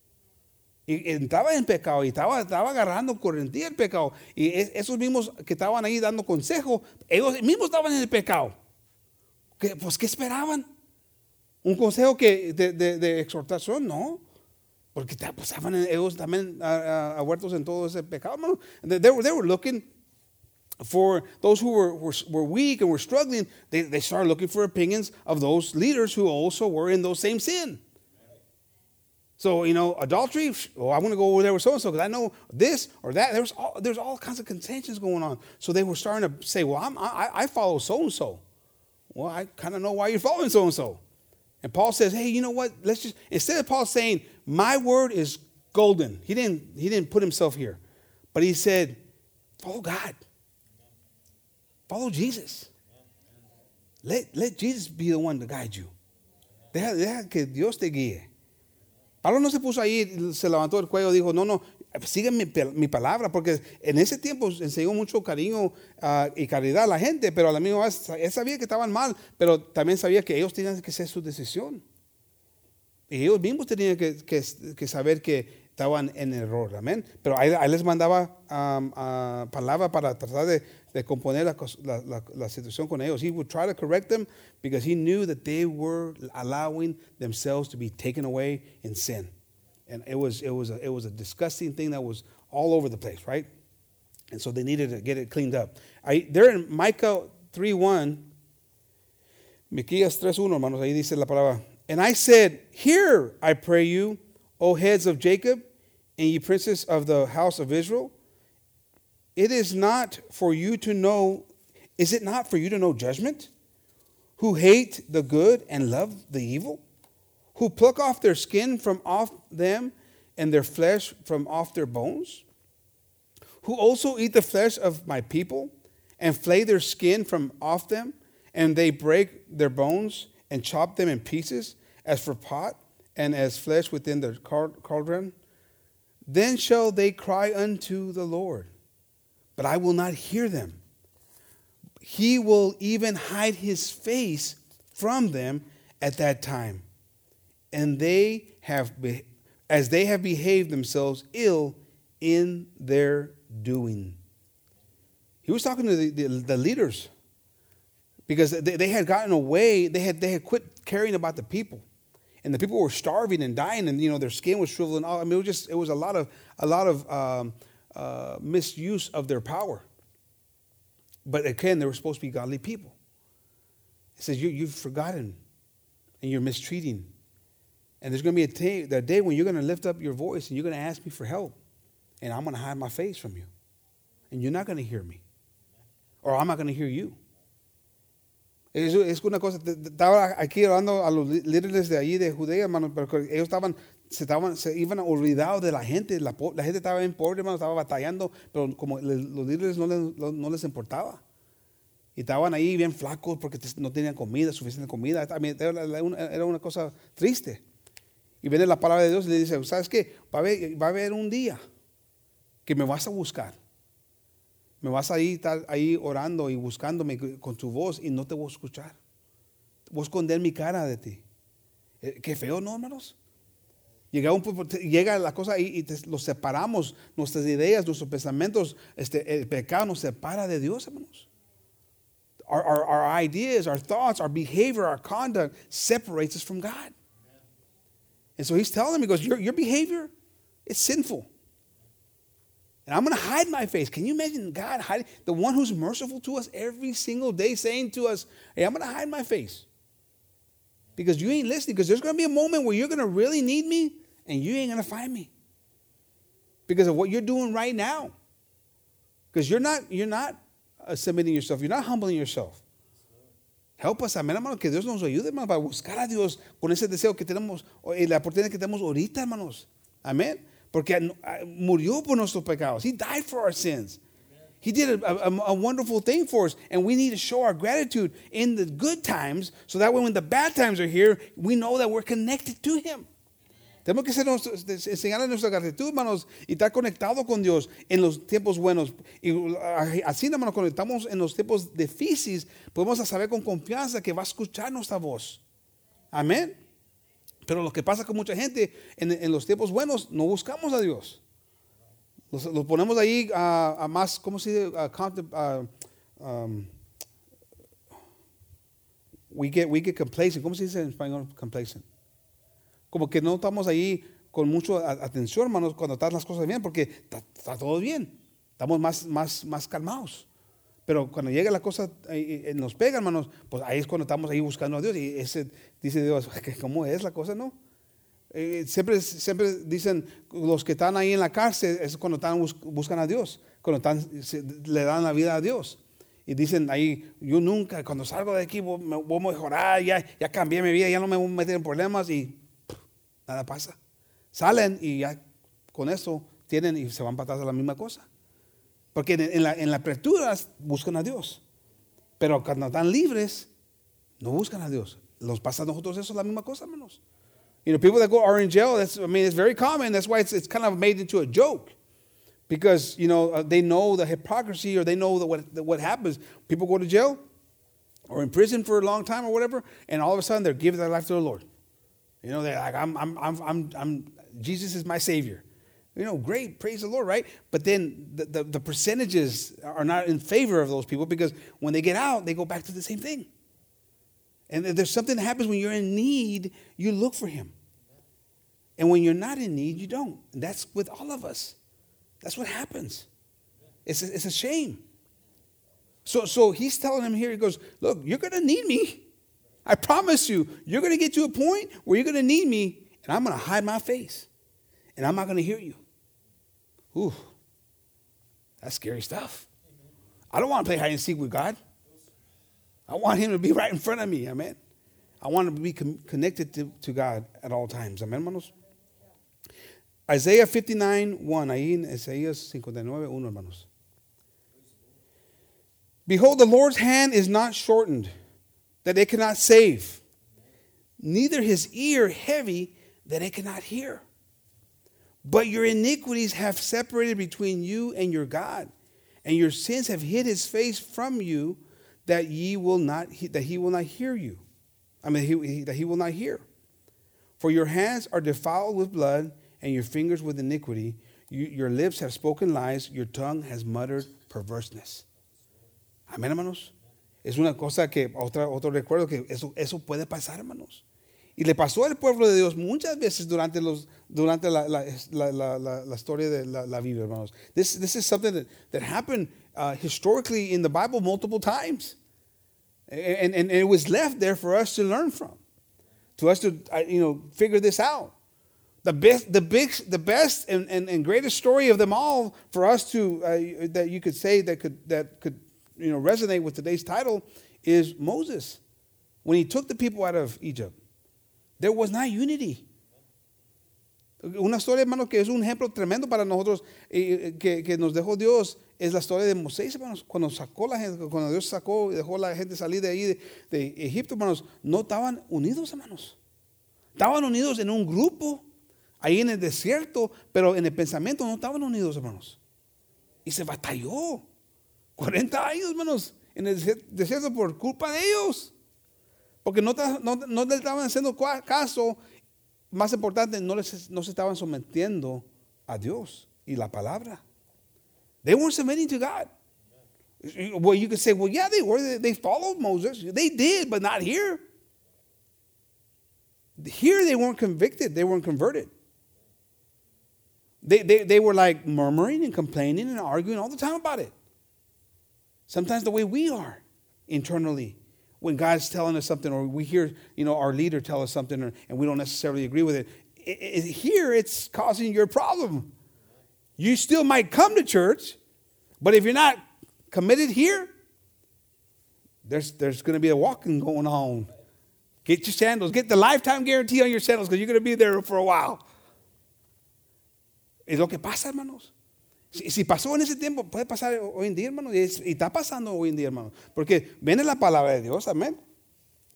Y entraba en pecado y estaba, estaba agarrando correntía el pecado. Y esos mismos que estaban ahí dando consejo, ellos mismos estaban en el pecado. ¿Qué, pues, ¿qué esperaban? ¿Un consejo que, de, exhortación? No. Porque pues, estaban ellos también huertos en todo ese pecado, hermano. They were looking for those who were, were, were, weak and were struggling, they, they started looking for opinions of those leaders who also were in those same sin. So, you know, adultery, oh, I want to go over there with so and so because I know this or that. There's all, there's all kinds of contentions going on. So they were starting to say, well, I'm, I, I follow so and so. Well, I kind of know why you're following so and so. And Paul says, hey, you know what? Let's just, instead of Paul saying, my word is golden, he didn't, he didn't put himself here, but he said, follow God. Follow Jesus. Let, let Jesus be the one to guide you. Deja, que Dios te guíe. Pablo no se puso ahí, se levantó el cuello dijo, no, no, sigue mi, mi, palabra, porque en ese tiempo enseñó mucho cariño uh, y caridad a la gente, pero a la misma vez él sabía que estaban mal, pero también sabía que ellos tenían que hacer su decisión. Y ellos mismos tenían que, que, saber que estaban en error, amén. Pero ahí, ahí les mandaba um, uh, palabra para tratar de de componer la, la, la, situación con ellos. He would try to correct them because he knew that they were allowing themselves to be taken away in sin. And it was, it was, a, it was a disgusting thing that was all over the place, right? And so they needed to get it cleaned up. I, there in Micah 3.1, Miqueas 3.1, hermanos, ahí dice la palabra. And I said, Hear, I pray you, O heads of Jacob, and ye princes of the house of Israel. It is not for you to know, is it not for you to know judgment? Who hate the good and love the evil? Who pluck off their skin from off them and their flesh from off their bones? Who also eat the flesh of my people and flay their skin from off them, and they break their bones and chop them in pieces, as for pot and as flesh within the cauldron? Then shall they cry unto the Lord but I will not hear them. He will even hide his face from them at that time. And they have, as they have behaved themselves ill in their doing. He was talking to the, the, the leaders because they, they, had gotten away, they had, they had quit caring about the people. And the people were starving and dying, and you know their skin was shriveling. I mean, it was just it was a lot of a lot of um, uh, misuse of their power. But again, they were supposed to be godly people. He says, you, You've forgotten and you're mistreating. And there's going to be a day, when you're going to lift up your voice and you're going to ask me for help. And I'm going to hide my face from you. And you're not going to hear me. Or I'm not going to hear you. Es una cosa, estaba aquí hablando a los líderes de allí de Judea, hermano, pero ellos estaban se, estaban, se iban olvidados de la gente, la, la, gente estaba bien pobre, hermano, estaba batallando, pero como los líderes no les, no les importaba. Y estaban ahí bien flacos porque no tenían comida, suficiente comida. Era una cosa triste. Y viene la palabra de Dios y le dice, ¿sabes qué? Va a, haber, va a haber un día que me vas a buscar. Me vas a ir estar ahí orando y buscándome con tu voz y no te voy a escuchar. Voy a esconder mi cara de ti. Eh, qué feo, ¿no, hermanos? Llega, un, llega la cosa y, y los separamos, nuestras ideas, nuestros pensamientos, este, el pecado nos separa de Dios, hermanos. our, our, our ideas, our thoughts, our behavior, our conduct separates us from God. And so he's telling them, he goes, Your, your behavior, is sinful. And I'm going to hide my face. Can you imagine God hiding, the one who's merciful to us every single day, saying to us, Hey, I'm going to hide my face. Because you ain't listening. Because there's going to be a moment where you're going to really need me and you ain't going to find me. Because of what you're doing right now. Because you're not, you're not submitting yourself, you're not humbling yourself. Help us, amén, hermanos, que Dios nos ayude, hermanos, para buscar a Dios con ese deseo que tenemos, y la oportunidad que tenemos ahorita, hermanos. Amén. Porque murió por nuestros pecados. He died for our sins. He did a, a, a, wonderful thing for us, and we need to show our gratitude in the good times so that way when the bad times are here, we know that we're connected to Him. Tenemos que ser enseñar nuestra gratitud, hermanos, y estar conectado con Dios en los tiempos buenos. Y así, hermanos, cuando estamos en los tiempos difíciles, podemos saber con confianza que va a escuchar nuestra voz. Amén. Pero lo que pasa con mucha gente, en, los tiempos buenos, no buscamos a Dios. Los, ponemos ahí a, a, más, ¿cómo se dice? A, um, we, get, we get complacent. ¿Cómo se dice en español complacent? Como que no estamos ahí con mucha atención, hermanos, cuando están las cosas bien, porque está, está todo bien. Estamos más, más, más calmados. Pero cuando llega la cosa, eh, nos pega, hermanos, pues ahí es cuando estamos ahí buscando a Dios. Y ese, dice Dios, ¿cómo es la cosa? No. Eh, siempre, siempre dicen los que están ahí en la cárcel es cuando están, buscan a Dios, cuando están, le dan la vida a Dios. Y dicen ahí, yo nunca, cuando salgo de aquí voy a mejorar, ya, ya cambié mi vida, ya no me voy a meter en problemas y nada pasa. Salen y ya con eso tienen y se van para atrás a la misma cosa. Porque en, la, en la apertura buscan a Dios. Pero cuando están libres, no buscan a Dios. Los pasa a nosotros eso es la misma cosa, hermanos. You know, people that go are in jail, that's, I mean, it's very common. That's why it's, it's kind of made into a joke. Because, you know, uh, they know the hypocrisy or they know the, what, the, what happens. People go to jail or in prison for a long time or whatever, and all of a sudden they're giving their life to the Lord. You know, they're like, I'm, I'm, I'm, I'm, I'm Jesus is my Savior. You know, great, praise the Lord, right? But then the, the, the, percentages are not in favor of those people because when they get out, they go back to the same thing. And there's something that happens when you're in need, you look for Him. And when you're not in need, you don't. And that's with all of us. That's what happens. It's a, it's a shame. So, so he's telling him here, he goes, Look, you're going to need me. I promise you, you're going to get to a point where you're going to need me, and I'm going to hide my face, and I'm not going to hear you. Ooh, that's scary stuff. I don't want to play hide and seek with God. I want Him to be right in front of me. Amen. I want to be connected to, to God at all times. Amen, hermanos. Isaiah 59, 1. Ahí en Isaías 59, 1, hermanos. Behold, the Lord's hand is not shortened, that it cannot save, neither his ear heavy, that it cannot hear. But your iniquities have separated between you and your God, and your sins have hid his face from you, that ye will not that he will not hear you. I mean, he, that he will not hear. For your hands are defiled with blood, and your fingers with iniquity. You, your lips have spoken lies, your tongue has muttered perverseness. Amén, hermanos. Es una cosa que, otra, otro recuerdo que eso, eso puede pasar, hermanos. Y le pasó al pueblo de Dios muchas veces durante, los, durante la, la, la, la historia de la, Biblia, hermanos. This, this is something that, that happened uh, historically in the Bible multiple times. And, and, and, it was left there for us to learn from, to us to uh, you know figure this out. The best, the big, the best and, and, and greatest story of them all for us to uh, that you could say that could that could you know resonate with today's title is Moses when he took the people out of Egypt. There was not unity. Una historia, hermano, que es un ejemplo tremendo para nosotros, eh, que, que, nos dejó Dios, es la historia de Moisés, hermanos. Cuando sacó la gente, cuando Dios sacó y dejó la gente salir de ahí, de, de Egipto, hermanos, no estaban unidos, hermanos. Estaban unidos en un grupo, ahí en el desierto, pero en el pensamiento no estaban unidos, hermanos. Y se batalló. 40 años, hermanos, en el desierto por culpa de ellos. Porque no, no, le estaban haciendo caso. Más importante, no, les, no se estaban sometiendo a Dios y la palabra. They weren't submitting to God. Well, you could say, well, yeah, they were. They followed Moses. They did, but not here. Here they weren't convicted, they weren't converted. They, they, they were like murmuring and complaining and arguing all the time about it. Sometimes the way we are internally when God's telling us something or we hear, you know, our leader tell us something or, and we don't necessarily agree with it. It, it. Here it's causing your problem. You still might come to church, but if you're not committed here, there's, there's going to be a walking going on. Get your sandals. Get the lifetime guarantee on your sandals because you're going to be there for a while. Es lo que pasa, hermanos. Si, pasó en ese tiempo, puede pasar hoy en día, hermanos. Y, y, está pasando hoy en día, hermanos. Porque viene la palabra de Dios, amén.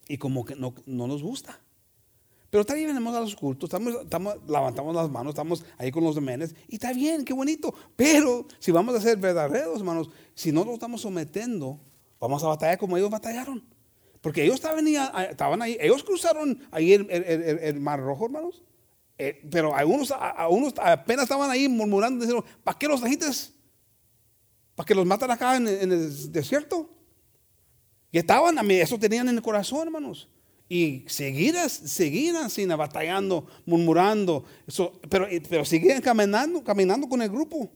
Y como que no, no nos gusta. Pero también venimos a los cultos, estamos, estamos, levantamos las manos, estamos ahí con los demenes. Y está bien, qué bonito. Pero si vamos a ser verdaderos, hermanos, si no nos estamos sometiendo, vamos a batallar como ellos batallaron. Porque ellos estaban ahí, estaban ahí ellos cruzaron ahí el, el, el Mar Rojo, hermanos. Eh, pero algunos, algunos apenas estaban ahí murmurando, diciendo, ¿para qué los trajiste? ¿Para que los matan acá en, el desierto? Y estaban, a mí, eso tenían en el corazón, hermanos. Y seguían, seguían así, batallando, murmurando. Eso, pero, pero seguían caminando, caminando con el grupo.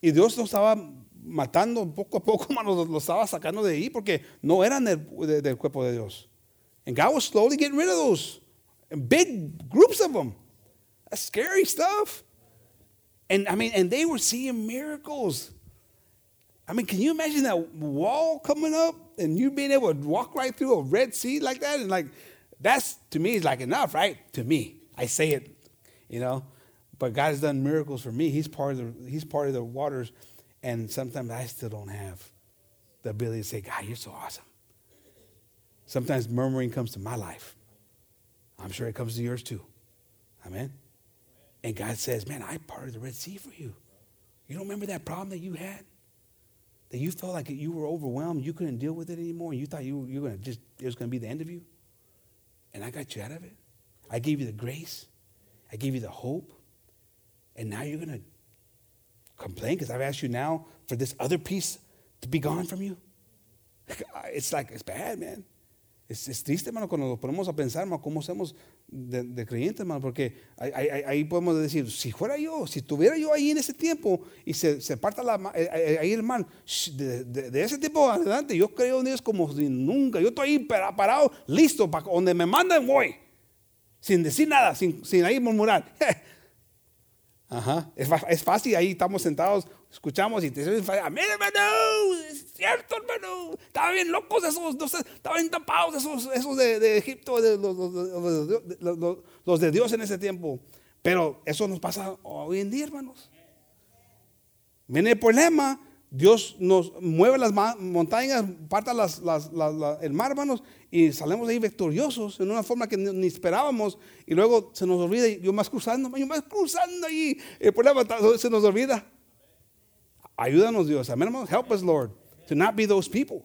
Y Dios los estaba matando poco a poco, hermanos, los estaba sacando de ahí porque no eran del, de, del cuerpo de Dios. And God was slowly getting rid of those big groups of them. That's scary stuff. And I mean, and they were seeing miracles. I mean, can you imagine that wall coming up and you being able to walk right through a Red Sea like that? And like, that's to me is like enough, right? To me, I say it, you know. But God has done miracles for me. He's part of the He's part of the waters and sometimes I still don't have the ability to say, God, you're so awesome. Sometimes murmuring comes to my life. I'm sure it comes to yours too. Amen. And God says, Man, I parted the Red Sea for you. You don't remember that problem that you had? That you felt like you were overwhelmed, you couldn't deal with it anymore, and you thought you, you were gonna just it was gonna be the end of you? And I got you out of it. I gave you the grace. I gave you the hope. And now you're gonna complain because I've asked you now for this other piece to be gone from you? It's like, it's bad, man. Es, es, triste, hermano, cuando nos ponemos a pensar, hermano, cómo somos de, creyentes, hermano, porque ahí, podemos decir, si fuera yo, si estuviera yo ahí en ese tiempo y se, se parta la, eh, eh, ahí el man, de, ese tiempo adelante, yo creo en Dios como si nunca, yo estoy ahí parado, listo, para donde me mandan voy, sin decir nada, sin, sin ahí murmurar. Ajá. Es, es, fácil, ahí estamos sentados, escuchamos y te dicen, amén, hermano, es cierto, hermano. Estaban bien locos esos, no estaban bien tapados esos, esos de, Egipto, de, los, los, de Dios en ese tiempo. Pero eso nos pasa hoy en día, hermanos. Viene el problema Dios nos mueve las montañas, parta las, las, las, el mar, hermanos, y salimos ahí victoriosos en una forma que ni esperábamos. Y luego se nos olvida, yo más cruzando, yo más cruzando ahí. El problema se nos olvida. Ayúdanos, Dios. Amén, hermanos. Help us, Lord, to not be those people.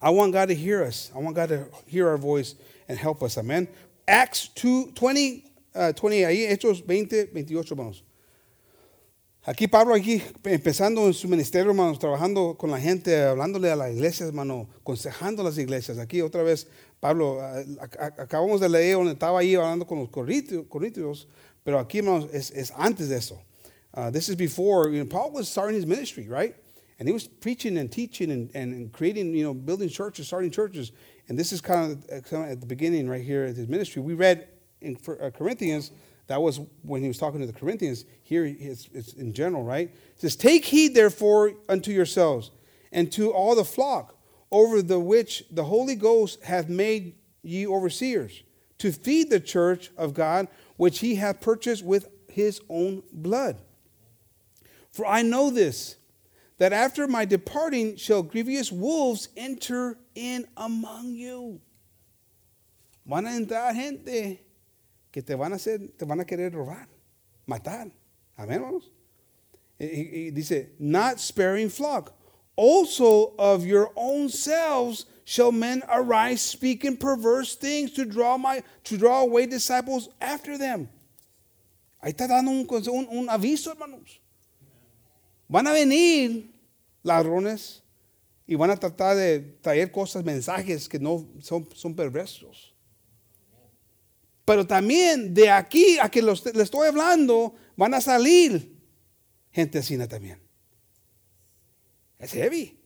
I want God to hear us. I want God to hear our voice and help us. Amén. Acts 2, 20, uh, 20, ahí, Hechos 20, 28, hermanos. Aquí Pablo, aquí empezando en su ministerio, hermanos, trabajando con la gente, hablándole a las iglesias, hermano, aconsejando a las iglesias. Aquí otra vez, Pablo, acabamos de leer donde estaba ahí hablando con los corintios, pero aquí, hermanos, es, es antes de eso. Uh, this is before, you know, Paul was starting his ministry, right? And he was preaching and teaching and, and creating, you know, building churches, starting churches. And this is kind of, kind of at the beginning right here of his ministry. We read in uh, Corinthians that was when he was talking to the Corinthians. Here it's, it's in general, right? It says, Take heed, therefore, unto yourselves and to all the flock over the which the Holy Ghost hath made ye overseers, to feed the church of God, which he hath purchased with his own blood. For I know this, that after my departing shall grievous wolves enter in among you. Van a entrar gente que te van a hacer, te van a querer robar, matar. Amén, hermanos. Y, y dice, not sparing flock. Also of your own selves shall men arise speaking perverse things to draw my to draw away disciples after them. Ahí está dando un, un, un aviso, hermanos. Van a venir ladrones y van a tratar de traer cosas, mensajes que no son, son perversos. Pero también de aquí a que los, les estoy hablando, van a salir gente así también. It's heavy.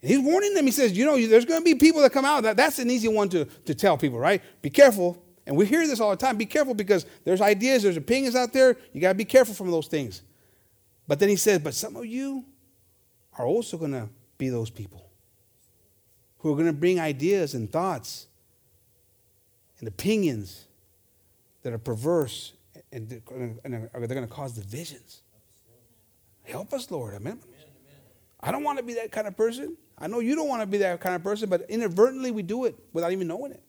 And he's warning them. He says, you know, there's going to be people that come out. That, that's an easy one to, to tell people, right? Be careful. And we hear this all the time. Be careful because there's ideas, there's opinions out there. You got to be careful from those things. But then he says, but some of you are also going to be those people who are going to bring ideas and thoughts and opinions that are perverse and they're going to cause divisions. Help us, Lord. Amen. I don't want to be that kind of person. I know you don't want to be that kind of person, but inadvertently we do it without even knowing it.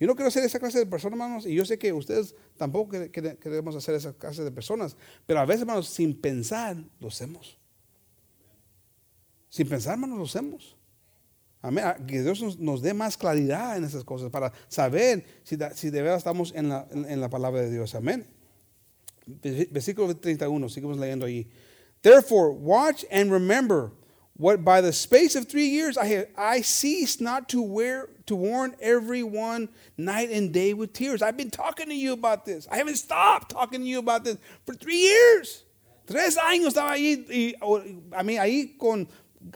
Yo no quiero ser esa clase de persona, hermanos, y yo sé que ustedes tampoco queremos hacer esa clase de personas, pero a veces, hermanos, sin pensar, lo hacemos. Sin pensar, hermanos, lo hacemos. Amén. Que Dios nos, dé más claridad en esas cosas para saber si, si de verdad estamos en la, en la palabra de Dios. Amén. Versículo 31, seguimos leyendo ahí. Therefore, watch and remember what by the space of three years I have I cease not to wear to warn everyone night and day with tears. I've been talking to you about this. I haven't stopped talking to you about this for three years. Tres años estaba ahí, y, a mí ahí con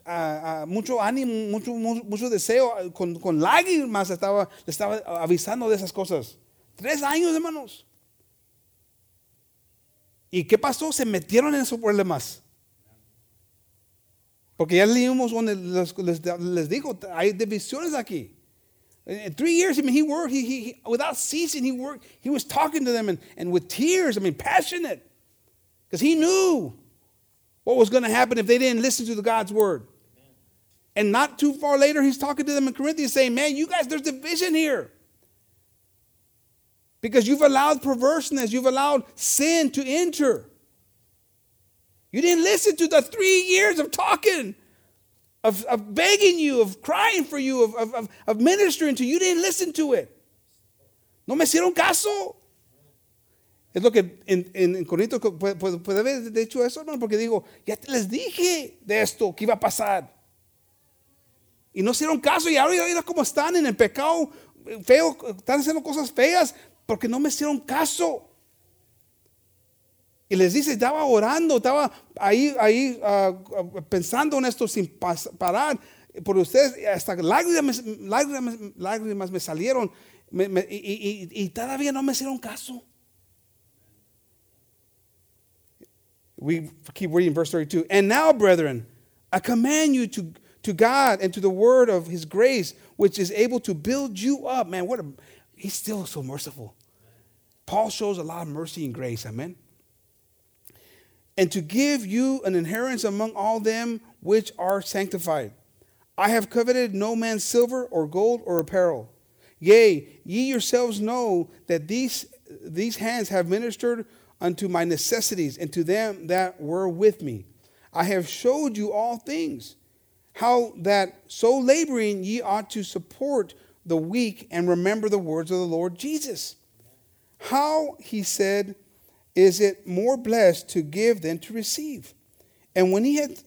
uh, uh, mucho ánimo, mucho, mucho deseo, con, con lágrimas estaba, estaba avisando de esas cosas. Tres años, hermanos. ¿Y qué pasó? Se metieron en esos problemas. Porque ya leímos donde les, les, digo, hay divisiones aquí. In three years, I mean, he worked, he, he, without ceasing, he worked, he was talking to them and, and with tears, I mean, passionate. Because he knew what was going to happen if they didn't listen to the God's word. And not too far later, he's talking to them in Corinthians saying, Man, you guys, there's division here. Because you've allowed perverseness, you've allowed sin to enter. You didn't listen to the three years of talking, of, of begging you, of crying for you, of, of, of ministering to you. You didn't listen to it. No me hicieron caso. Es lo que en, en, en Corinto puede, puede, haber de hecho eso, hermano, porque digo, ya te les dije de esto que iba a pasar. Y no hicieron caso y ahora mira cómo están en el pecado eh, feo, están haciendo cosas feas porque no me hicieron caso. Y les dice, estaba orando, estaba ahí, ahí uh, pensando en esto sin parar. Por ustedes, hasta lágrimas, lágrimas, lágrimas me salieron me, me, y, y, y, todavía no me hicieron caso. We keep reading verse 32. And now, brethren, I command you to, to God and to the word of his grace, which is able to build you up. Man, what a, he's still so merciful. Paul shows a lot of mercy and grace. Amen. And to give you an inheritance among all them which are sanctified. I have coveted no man's silver or gold or apparel. Yea, ye yourselves know that these, these hands have ministered unto my necessities and to them that were with me. I have showed you all things, how that so laboring ye ought to support the weak and remember the words of the Lord Jesus how, he said, is it more blessed to give than to receive? And when he had,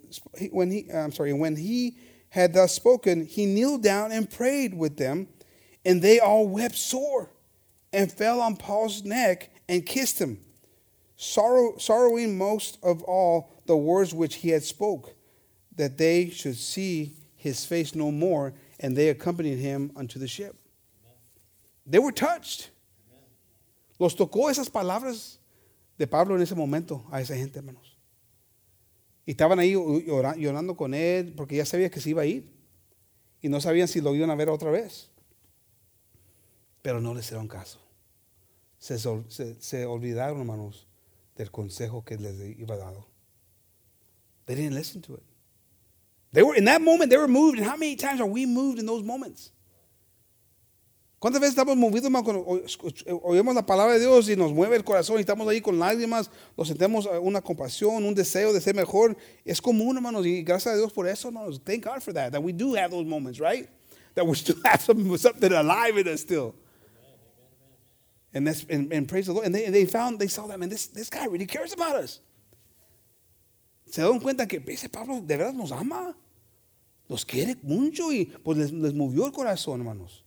when he, I'm sorry, when he had thus spoken, he kneeled down and prayed with them, and they all wept sore, and fell on Paul's neck and kissed him, sorrow, sorrowing most of all the words which he had spoke, that they should see his face no more, and they accompanied him unto the ship. They were touched. Los tocó esas palabras de Pablo en ese momento a esa gente, hermanos. Y estaban ahí llorando con él porque ya sabía que se iba a ir. Y no sabían si lo iban a ver otra vez. Pero no les hicieron caso. Se, se, se olvidaron, hermanos, del consejo que les iba dado. They didn't listen to it. They were in that moment, they were moved. And how many times are we moved in those moments? ¿Cuántas veces estamos movidos cuando oímos la palabra de Dios y nos mueve el corazón y estamos ahí con lágrimas, nos sentimos eh, una compasión, un deseo de ser mejor? Es común, hermanos, y gracias a Dios por eso, hermanos. Thank God for that, that we do have those moments, right? That we still have something, something alive in us still. And, that's, and, and praise the Lord. And they, they found, they saw that, man, this, this guy really cares about us. se dan cuenta que ese Pablo de verdad nos ama. Los quiere mucho y pues les, les movió el corazón, hermanos.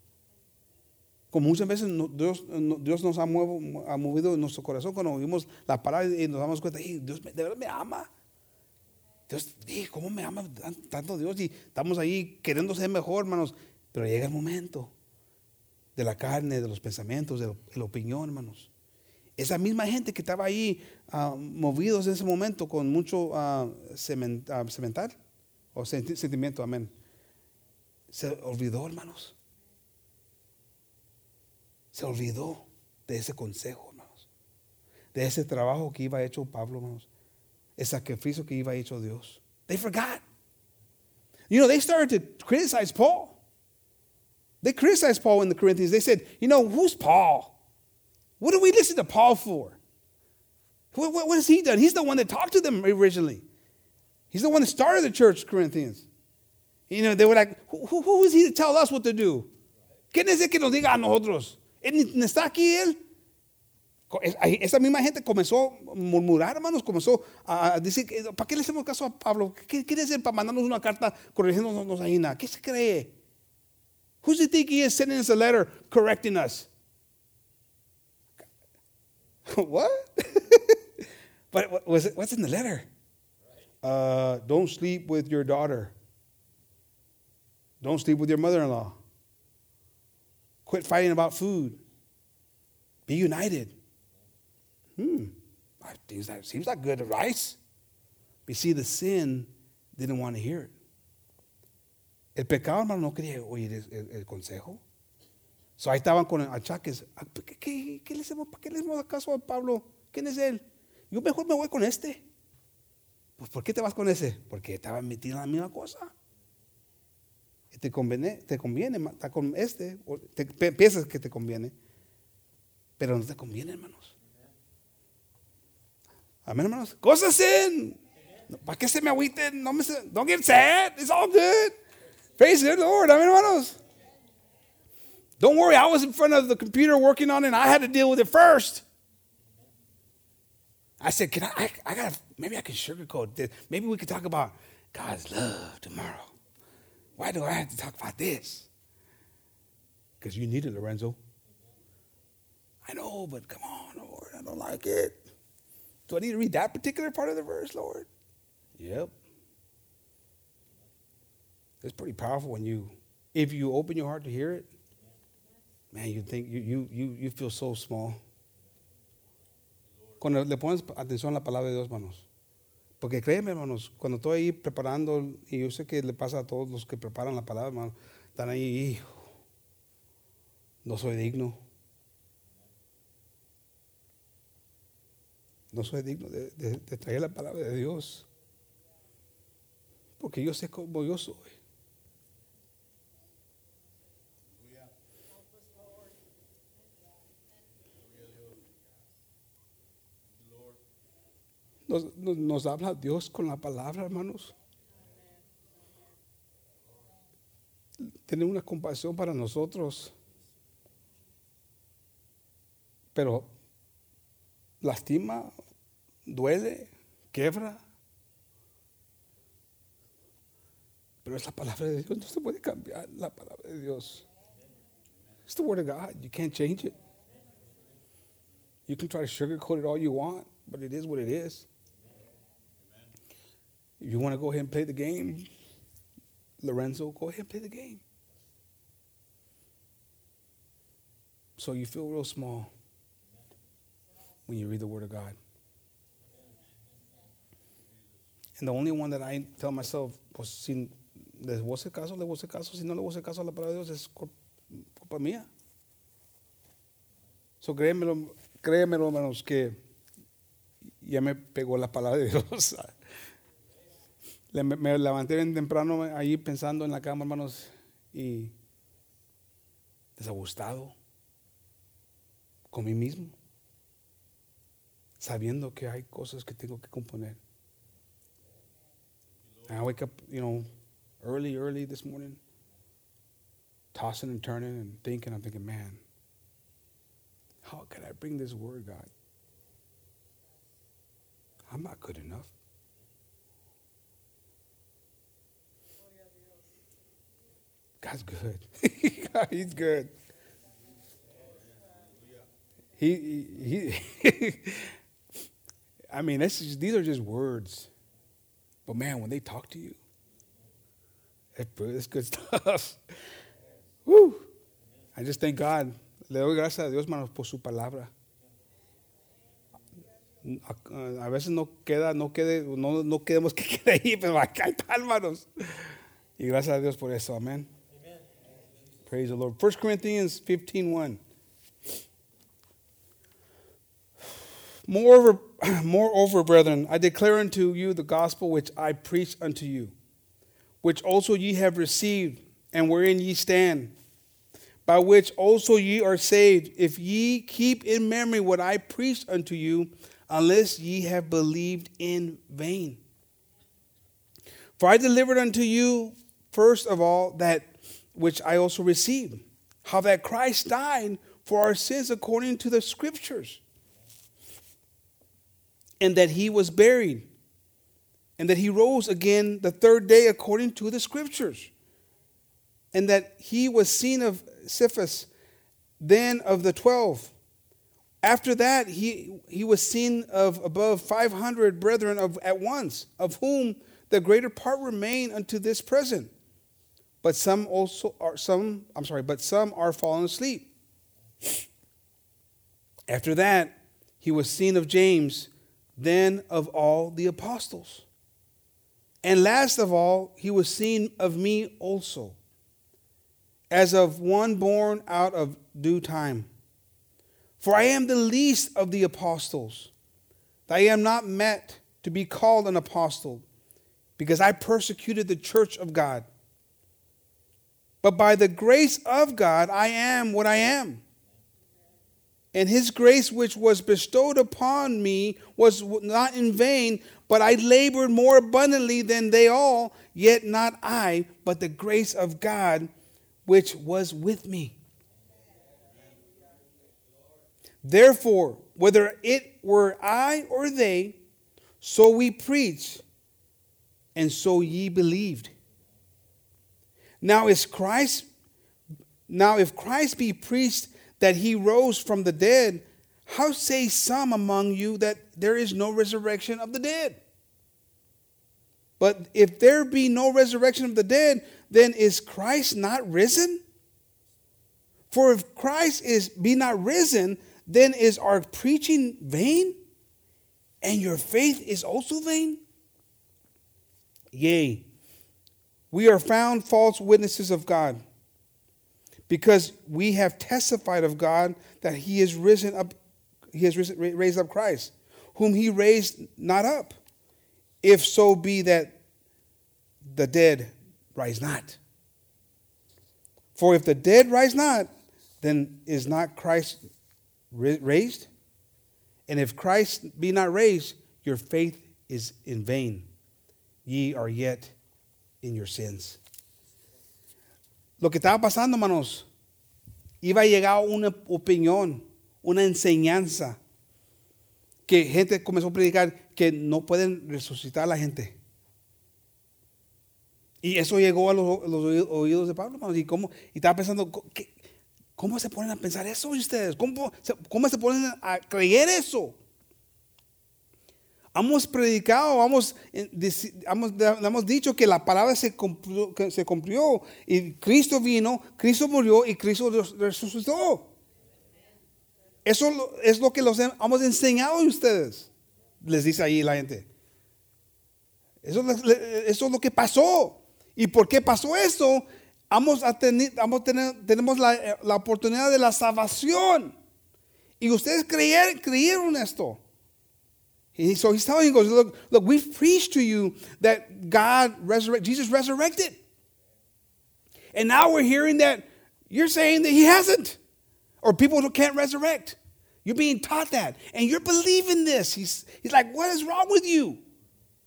Como muchas veces Dios, Dios nos ha, movido en nuestro corazón cuando oímos la palabra y nos damos cuenta, "Ey, Dios de verdad me ama. Dios, ¿cómo me ama tan- tanto Dios? Y estamos ahí queriendo ser mejor, hermanos. Pero llega el momento de la carne, de los pensamientos, de la, opinión, hermanos. Esa misma gente que estaba ahí ah, movidos en ese momento con mucho ah, semen- ah, cemental o senti- sentimiento, amén. Se olvidó, hermanos. Se olvidó de ese consejo, hermanos. De ese trabajo que iba hecho Pablo, hermanos. El sacrificio que iba hecho Dios. They forgot. You know, they started to criticize Paul. They criticized Paul in the Corinthians. They said, you know, who's Paul? What do we listen to Paul for? What, what, what has he done? He's the one that talked to them originally. He's the one that started the church, Corinthians. You know, they were like, who, who- who is he to tell us what to do? ¿Quién es el que nos diga a nosotros? ¿Él ni- ni está aquí él? Ahí- Esa misma gente comenzó a murmurar, hermanos, comenzó a decir, ¿para qué le hacemos caso a Pablo? ¿Qué quiere decir para mandarnos una carta corrigiéndonos ahí? ¿Qué se cree? Who does he think he is sending us a letter correcting us? what? but what's in the letter? Uh, don't sleep with your daughter. Don't sleep with your mother in law. Quit fighting about food. Be united. Hmm. I- Seems like, good advice. But you see, the sin didn't want to hear it. El pecado, hermano, no quería oír el, el- el consejo. So ahí estaban con achaques. Ah, ¿Qué, qué, qué le hacemos, ¿Para qué le hacemos caso a Pablo? ¿Quién es él? Yo mejor me voy con este. Pues ¿por qué te vas con ese? Porque estaba metido en la misma cosa. Te conviene, te conviene estar con este, te, piensas que te conviene, pero no te conviene, hermanos. Amén, hermanos. Cosas en. ¿Para qué se me agüiten? No me don't get sad. It's all good. Praise the Lord. Amén, hermanos. Don't worry, I was in front of the computer working on it and I had to deal with it first. I said, Can I? I, I got maybe I can sugarcoat this. Maybe we could talk about God's love tomorrow. Why do I have to talk about this? Because you need it, Lorenzo. I know, but come on, Lord, I don't like it. Do I need to read that particular part of the verse, Lord? Yep. It's pretty powerful when you, if you open your heart to hear it, man, you think you you you, you feel so small. Cuando le pones atención a la palabra de Dios, hermanos. Porque créeme, hermanos, cuando estoy ahí preparando, y yo sé que le pasa a todos los que preparan la palabra, hermanos, están ahí, hijo, no soy digno. No soy digno de- de traer la palabra de Dios. Porque yo sé cómo yo soy. Nos, nos- nos habla Dios con la palabra, hermanos. Tiene una compasión para nosotros. Pero lastima, duele, quebra. Pero es la palabra de Dios, no se puede cambiar la palabra de Dios. It's the word of God. You can't change it. You can try to sugarcoat it all you want, but it is what it is. If you want to go ahead and play the game, Lorenzo, go ahead and play the game. So you feel real small when you read the Word of God. And the only one that I tell myself, pues si les voy a caso, le voy a caso. Si no le voy a caso a la palabra de Dios, es cul- culpa mía. So créemelo, créemelo, hermanos, que ya me pegó la palabra de Dios. Me levanté bien temprano ahí pensando en la cama, hermanos, y desagustado con mí mismo, sabiendo que hay cosas que tengo que componer. And I wake up, you know, early, early this morning, tossing and turning and thinking. I'm thinking, man, how can I bring this word, God? I'm not good enough. God's good. He's good. He, he, he I mean, this is, these are just words. But man, when they talk to you, it's good stuff. Woo. I just thank God. Le doy gracias a Dios, hermanos, por su palabra. A veces no queda, no quede, no, no quedemos que quede ahí, pero acá está, hermanos. Y gracias a Dios por eso, amén. Praise the Lord. 1 Corinthians 15 1. Moreover, moreover, brethren, I declare unto you the gospel which I preached unto you, which also ye have received, and wherein ye stand, by which also ye are saved, if ye keep in memory what I preached unto you, unless ye have believed in vain. For I delivered unto you first of all that which I also received, how that Christ died for our sins according to the scriptures and that he was buried, and that he rose again the third day according to the scriptures, and that he was seen of Cephas, then of the twelve. After that, he, he was seen of above 500 brethren of, at once, of whom the greater part remain unto this present. But some also are some, I'm sorry, but some are fallen asleep. After that, he was seen of James then of all the apostles. And last of all, he was seen of me also, as of one born out of due time. For I am the least of the apostles. I am not met to be called an apostle, because I persecuted the church of God. But by the grace of God, I am what I am. And his grace, which was bestowed upon me, was not in vain, but I labored more abundantly than they all, yet not I, but the grace of God which was with me. Therefore, whether it were I or they, so we preach, and so ye believed. Now is Christ now if Christ be preached that he rose from the dead, how say some among you that there is no resurrection of the dead? But if there be no resurrection of the dead, then is Christ not risen? For if Christ is be not risen, then is our preaching vain, and your faith is also vain? Yea, we are found false witnesses of God because we have testified of God that he has risen up he has risen, raised up Christ whom he raised not up if so be that the dead rise not. For if the dead rise not then is not Christ raised? And if Christ be not raised your faith is in vain. Ye are yet in your sins Lo que estaba pasando, hermanos, iba a llegar una opinión, una enseñanza, que gente comenzó a predicar que no pueden resucitar a la gente. Y eso llegó a los, oídos de Pablo, hermanos. Y, cómo, y estaba pensando, ¿cómo se ponen a pensar eso ustedes? ¿Cómo, ¿Cómo se ponen a creer eso? Hemos predicado, hemos, eh, hemos, dicho que la palabra se cumplió, se cumplió y Cristo vino, Cristo murió y Cristo resucitó. Eso es lo que los hemos enseñado a ustedes, les dice ahí la gente. Eso, es lo que pasó. ¿Y por qué pasó tener, vamos a tener, tenemos la, la, oportunidad de la salvación. Y ustedes creyeron, creyeron esto. He, so he's telling, he goes, look, look, we've preached to you that God resurrected, Jesus resurrected. And now we're hearing that you're saying that he hasn't. Or people who can't resurrect. You're being taught that. And you're believing this. He's, he's like, what is wrong with you?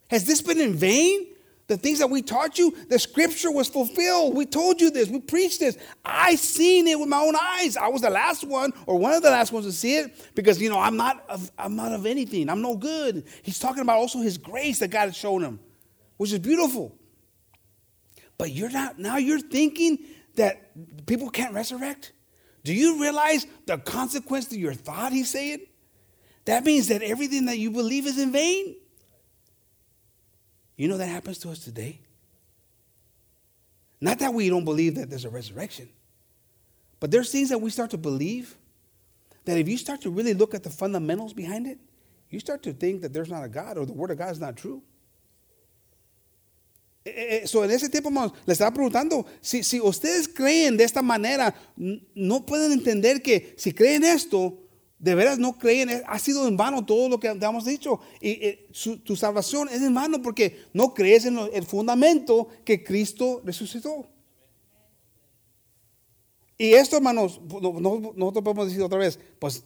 Has this been in vain? The things that we taught you, the scripture was fulfilled. We told you this. We preached this. I seen it with my own eyes. I was the last one or one of the last ones to see it because you know I'm not of, I'm not of anything. I'm no good. He's talking about also his grace that God has shown him, which is beautiful. But you're not now you're thinking that people can't resurrect? Do you realize the consequence to your thought, he's saying? That means that everything that you believe is in vain. You know that happens to us today. Not that we don't believe that there's a resurrection, but there's things that we start to believe that if you start to really look at the fundamentals behind it, you start to think that there's not a God or the Word of God is not true. Eh, eh, so en ese tiempo, hermanos, le estaba preguntando, si, si ustedes creen de esta manera, no pueden entender que si creen esto, de veras no creen, eh, ha sido en vano todo lo que hemos dicho. Y, tu salvación es en vano porque no crees en el fundamento que Cristo resucitó. Y esto, hermanos, nosotros podemos decir otra vez, pues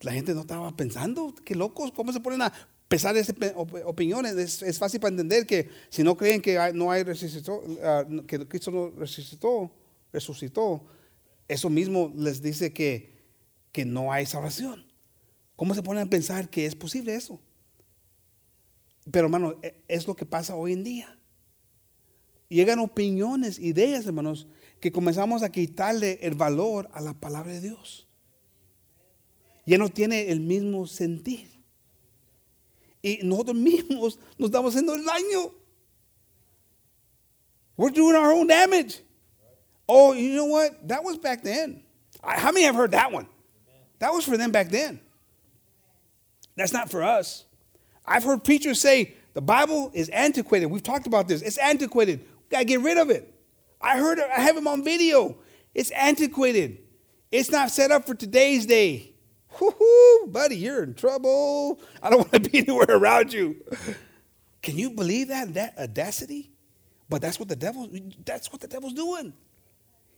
la gente no estaba pensando, qué locos, ¿cómo se ponen a pesar de opiniones? Es, fácil para entender que si no creen que no hay resucitó, ah, que Cristo no resucitó, resucitó, eso mismo les dice que que no hay salvación. ¿Cómo se ponen a pensar que es posible eso? Pero hermano, e, es lo que pasa hoy en día. Llegan opiniones, ideas, hermanos, que comenzamos a quitarle el valor a la palabra de Dios. Ya no tiene el mismo sentir. Y nosotros mismos nos estamos haciendo el daño. We're doing our own damage. Oh, you know what? That was back then. How many have heard that one? That was for them back then. That's not for us. I've heard preachers say the Bible is antiquated. We've talked about this. It's antiquated. We gotta get rid of it. I heard I have him on video. It's antiquated. It's not set up for today's day. Whoo, buddy, you're in trouble. I don't want to be anywhere around you. Can you believe that? That audacity? But that's what the devil that's what the devil's doing.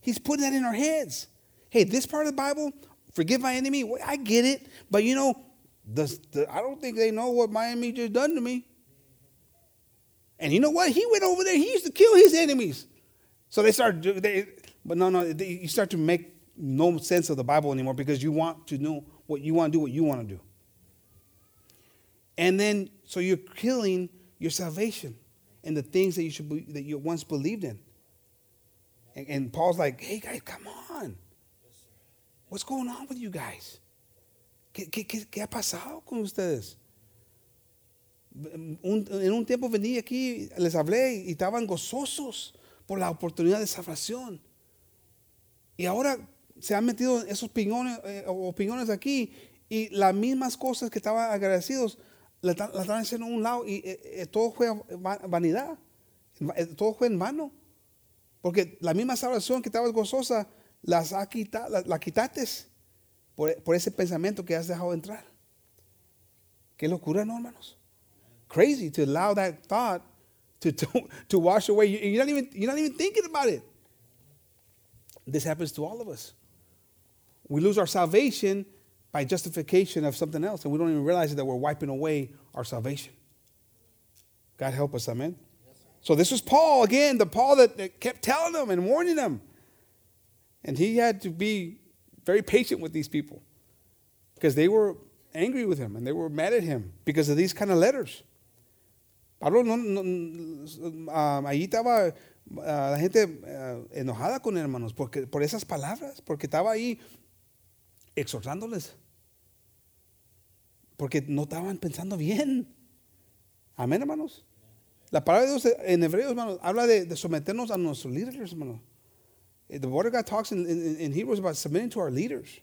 He's putting that in our heads. Hey, this part of the Bible, forgive my enemy. I get it, but you know, the, the, I don't think they know what Miami just done to me. And you know what? He went over there. He used to kill his enemies. So they start. They, but no, no. They, you start to make no sense of the Bible anymore because you want to know what you want to do, what you want to do. And then, so you're killing your salvation and the things that you should be, that you once believed in. And, and Paul's like, "Hey guys, come on." What's going on with you guys? ¿Qué, qué, qué, qué ha pasado con ustedes? Un, en un tiempo vení aquí, les hablé y estaban gozosos por la oportunidad de salvación. Y ahora se han metido esos opiniones, eh, opiniones aquí y las mismas cosas que estaban agradecidos las la están haciendo a un lado y eh, eh, todo fue vanidad, todo fue en vano. Porque la misma salvación que estaba gozosa las ha quitado, la, la quitaste por, por, ese pensamiento que has dejado entrar. Qué locura, no, hermanos. Crazy to allow that thought to, to, to wash away. You're not, even, you're not even thinking about it. This happens to all of us. We lose our salvation by justification of something else, and we don't even realize that we're wiping away our salvation. God help us, amen. So this was Paul again, the Paul that, that kept telling them and warning them. And he had to be very patient with these people because they were angry with him and they were mad at him because of these kind of letters. Pablo, no, no, um, ahí estaba uh, la gente uh, enojada con hermanos porque, por esas palabras, porque estaba ahí exhortándoles. Porque no estaban pensando bien. Amén, hermanos. La palabra de Dios en Hebreos, hermanos, habla de, de someternos a nuestros líderes, hermanos. The Word of God talks in, in, in Hebrews about submitting to our leaders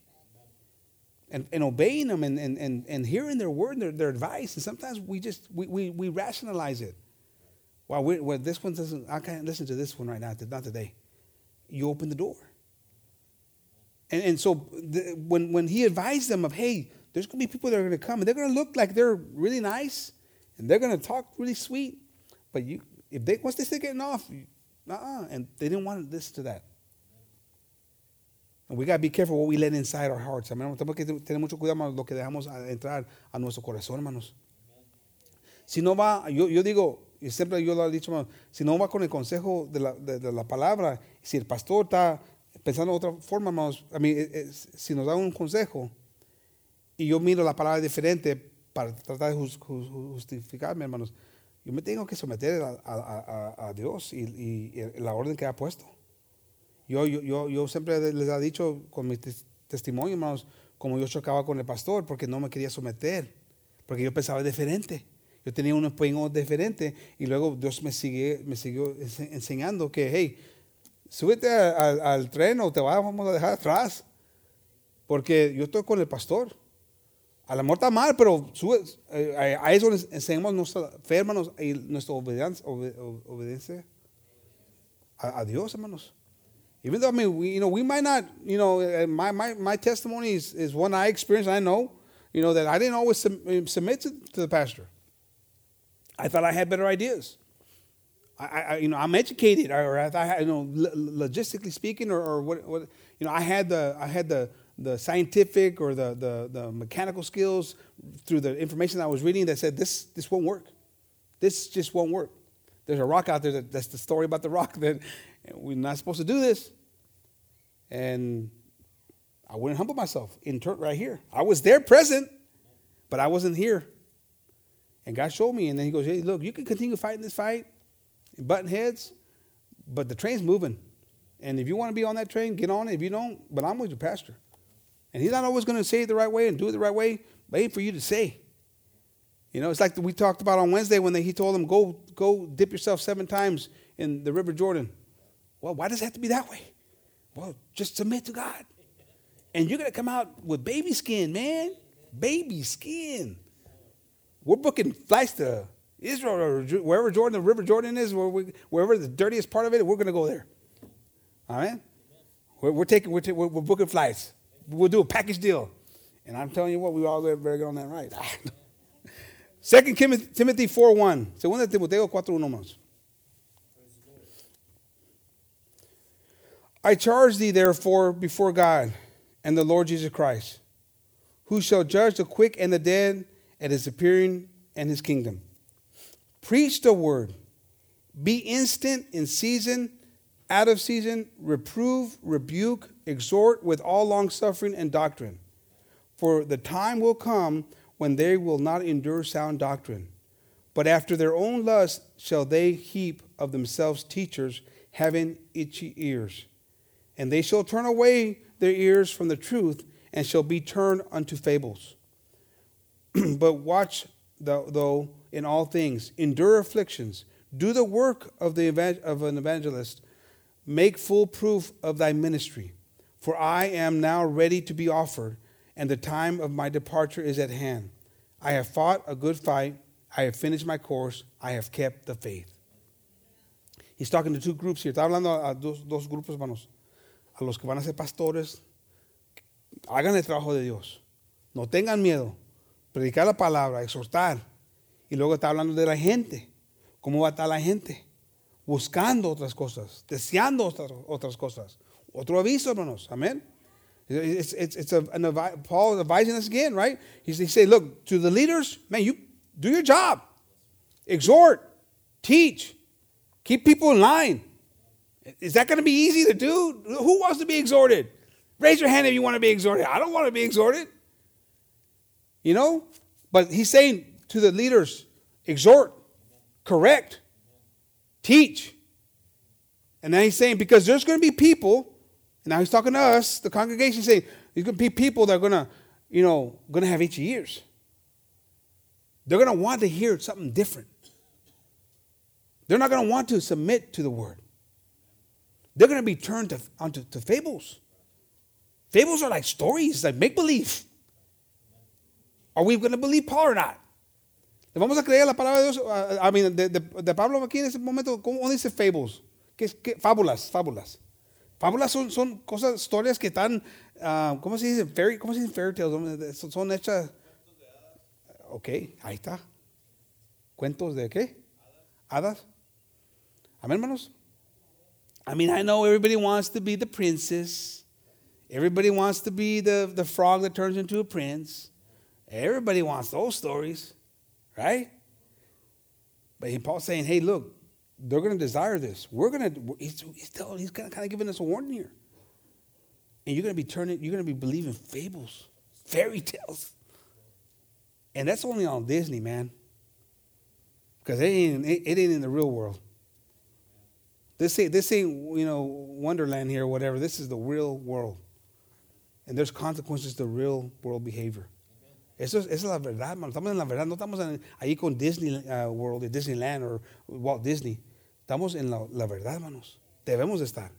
and, and obeying them and, and, and, and hearing their word and their, their advice. And sometimes we just, we, we, we rationalize it. Well, we, well, this one doesn't, I can't listen to this one right now, not today. You open the door. And, and so the, when, when he advised them of, hey, there's going to be people that are going to come and they're going to look like they're really nice and they're going to talk really sweet. But you, if they, once they start getting off, uh-uh, and they didn't want to listen to that. And we got to be careful what we let inside our hearts. Tenemos que tener mucho cuidado con lo que dejamos entrar a nuestro corazón, hermanos. Si no va, yo, yo digo, y siempre yo lo he dicho, hermanos, si no va con el consejo de la, de, de la palabra, si el pastor está pensando de otra forma, hermanos, a mí, eh, eh, si nos da un consejo y yo miro la palabra diferente para tratar de justificarme, hermanos, yo me tengo que someter a, a, a, a Dios y, y la orden que ha puesto. Yo, yo, yo, yo siempre les he dicho con mi tes- testimonio, hermanos, como yo chocaba con el pastor porque no me quería someter, porque yo pensaba diferente. Yo tenía un empeño diferente y luego Dios me, sigue, me siguió ense- enseñando que, hey, súbete al- al tren o te vamos a dejar atrás. Porque yo estoy con el pastor. A la muerte está mal, pero sube, eh, a, a eso les enseñamos nuestra fe, hermanos, y nuestra obediencia, obe- ob- obediencia a, a Dios, hermanos. Even though, I mean, we, you know, we might not, you know, uh, my, my, my testimony is, is one I experienced. I know, you know, that I didn't always sub, uh, submit to, to the pastor. I thought I had better ideas. I, I you know, I'm educated, or I thought, you know, lo- logistically speaking, or, or what, what, you know, I had the, I had the, the scientific or the, the, the mechanical skills through the information I was reading that said this, this won't work. This just won't work. There's a rock out there that, that's the story about the rock that we're not supposed to do this. And I wouldn't humble myself in turn right here. I was there present, but I wasn't here. And God showed me, and then He goes, "Hey, look, you can continue fighting this fight, button heads, but the train's moving. And if you want to be on that train, get on it. If you don't, but I'm with your pastor. And He's not always going to say it the right way and do it the right way, but ain't for you to say. You know, it's like we talked about on Wednesday when they, He told them, "Go, go, dip yourself seven times in the River Jordan." Well, why does it have to be that way? Well, just submit to God. And you're going to come out with baby skin, man. Baby skin. We're booking flights to Israel or wherever Jordan, the River Jordan is, where we, wherever the dirtiest part of it, we're going to go there. All right? We're, we're taking, we're, ta- we're, booking flights. We'll do a package deal. And I'm telling you what, we all better get on that right. Second Timothy, Timothy 4 1. Segunda Timoteo 4 1 I charge thee therefore before God and the Lord Jesus Christ, who shall judge the quick and the dead at his appearing and his kingdom. Preach the word. Be instant in season, out of season, reprove, rebuke, exhort with all longsuffering and doctrine. For the time will come when they will not endure sound doctrine, but after their own lust shall they heap of themselves teachers having itchy ears. And they shall turn away their ears from the truth and shall be turned unto fables. but watch thou, though in all things, endure afflictions, do the work of, the of an evangelist, make full proof of thy ministry. For I am now ready to be offered, and the time of my departure is at hand. I have fought a good fight, I have finished my course, I have kept the faith. He's talking to two groups here. Está hablando a dos, dos grupos, hermanos. A los que van a ser pastores, hagan el trabajo de Dios. No tengan miedo. Predicar la palabra, exhortar. Y luego está hablando de la gente. ¿Cómo va a estar la gente? Buscando otras cosas, deseando otras, otras cosas. Otro aviso, hermanos. Amén. Paul is advising us again, right? He say, look, to the leaders, man, you do your job. Exhort, teach, keep people in line. Is that going to be easy to do? Who wants to be exhorted? Raise your hand if you want to be exhorted. I don't want to be exhorted. You know? But he's saying to the leaders, exhort, correct, teach. And then he's saying, because there's going to be people, and now he's talking to us, the congregation, saying, there's going to be people that are going to, you know, going to have itchy ears. They're going to want to hear something different. They're not going to want to submit to the word. They're going to be turned to, onto to fables. Fables are like stories, like make believe. Are we going to believe Paul or not? ¿Le vamos a creer la palabra de Dios? Uh, I mean, de, de, de Pablo aquí en ese momento, ¿cómo dice fables? ¿Qué, qué? Fábulas, fábulas. Fábulas son, son cosas, historias que están, ah, ¿cómo se dice? Fairy, ¿Cómo se dice fairy tales? Son, son hechas. Ok, ahí está. ¿Cuentos de qué? Hadas. Amén, hermanos. I mean, I know everybody wants to be the princess. Everybody wants to be the, the frog that turns into a prince. Everybody wants those stories, right? But Paul's saying, hey, look, they're going to desire this. We're going to, he's, he's, telling, he's kind of giving us a warning here. And you're going to be turning, you're going to be believing fables, fairy tales. And that's only on Disney, man. Because it ain't, it, it ain't in the real world. This ain't, this ain't, you know, Wonderland here or whatever. This is the real world. And there's consequences to real world behavior. Eso es, esa es la verdad, hermano. Estamos en la verdad. No estamos ahí con Disney uh, World, Disneyland o Walt Disney. Estamos en la, verdad, hermanos. Debemos de estar.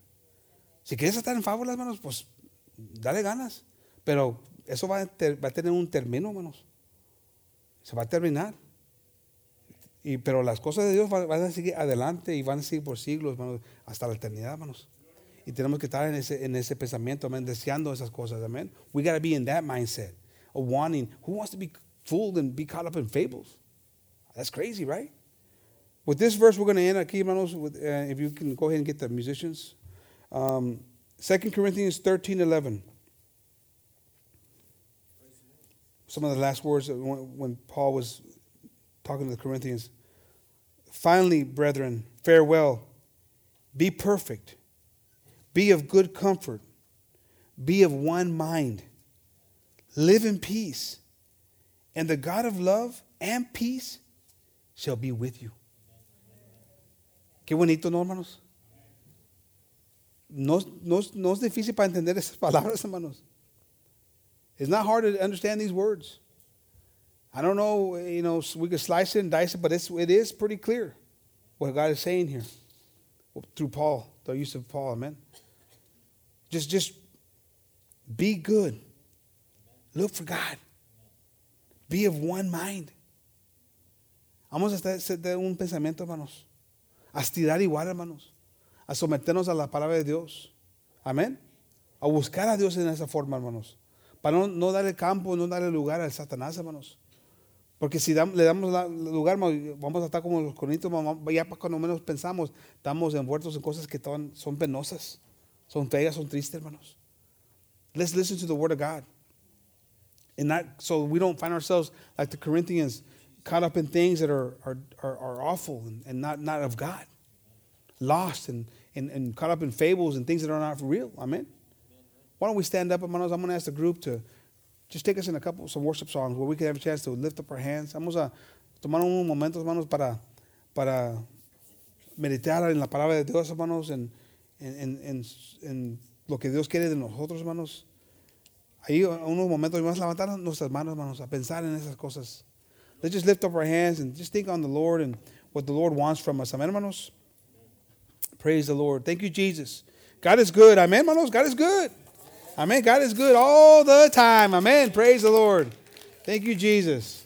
Si quieres estar en fábulas, hermanos, pues dale ganas. Pero eso va a, ter, va a tener un término, hermanos. Se va a terminar. Y, pero las cosas de Dios van, van, a seguir adelante y van a seguir por siglos, hermanos, hasta la eternidad, hermanos. Y tenemos que estar en ese, en ese pensamiento, amén, deseando esas cosas, amén. We got to be in that mindset of wanting. Who wants to be fooled and be caught up in fables? That's crazy, right? With this verse, we're going to end aquí, hermanos. With, uh, if you can go ahead and get the musicians. Um, 2 Corinthians 13 11. Some of the last words when Paul was talking to the Corinthians. Finally, brethren, farewell. Be perfect. Be of good comfort. Be of one mind. Live in peace. And the God of love and peace shall be with you. Qué bonito, ¿no, hermanos? No, no, no es difícil para entender esas palabras, hermanos. It's not hard to understand these words. I don't know, you know, we could slice it and dice it, but it's, it is pretty clear what God is saying here through Paul, the use of Paul, amen. Just, just be good. Look for God. Be of one mind. Vamos a tener un pensamiento, hermanos. A estirar igual, hermanos. A someternos a la palabra de Dios. Amén. A buscar a Dios en esa forma, hermanos. Para no, no darle campo, no darle lugar al Satanás, hermanos. Porque si le damos lugar, vamos a estar como los corintios, ya cuando menos pensamos, estamos envueltos en cosas que son penosas, son feas, son tristes, hermanos. Let's listen to the word of God. And not so we don't find ourselves like the Corinthians caught up in things that are, are, are, are awful and, and, not, not of God. Lost and, and, and caught up in fables and things that are not real. Amen. Why don't we stand up, hermanos? I'm going to ask the group to just take us in a couple some worship songs where we can have a chance to lift up our hands. Vamos a tomar unos momentos, hermanos, para, para meditar en la palabra de Dios, hermanos, en, en, en, en lo que Dios quiere de nosotros, hermanos. Ahí unos momentos más levantar nuestras manos, hermanos, a pensar en esas cosas. Let's just lift up our hands and just think on the Lord and what the Lord wants from us. Amen, hermanos. Praise the Lord. Thank you, Jesus. God is good. Amen, hermanos. God is good. Amen. God is good all the time. Amen. Praise the Lord. Thank you, Jesus.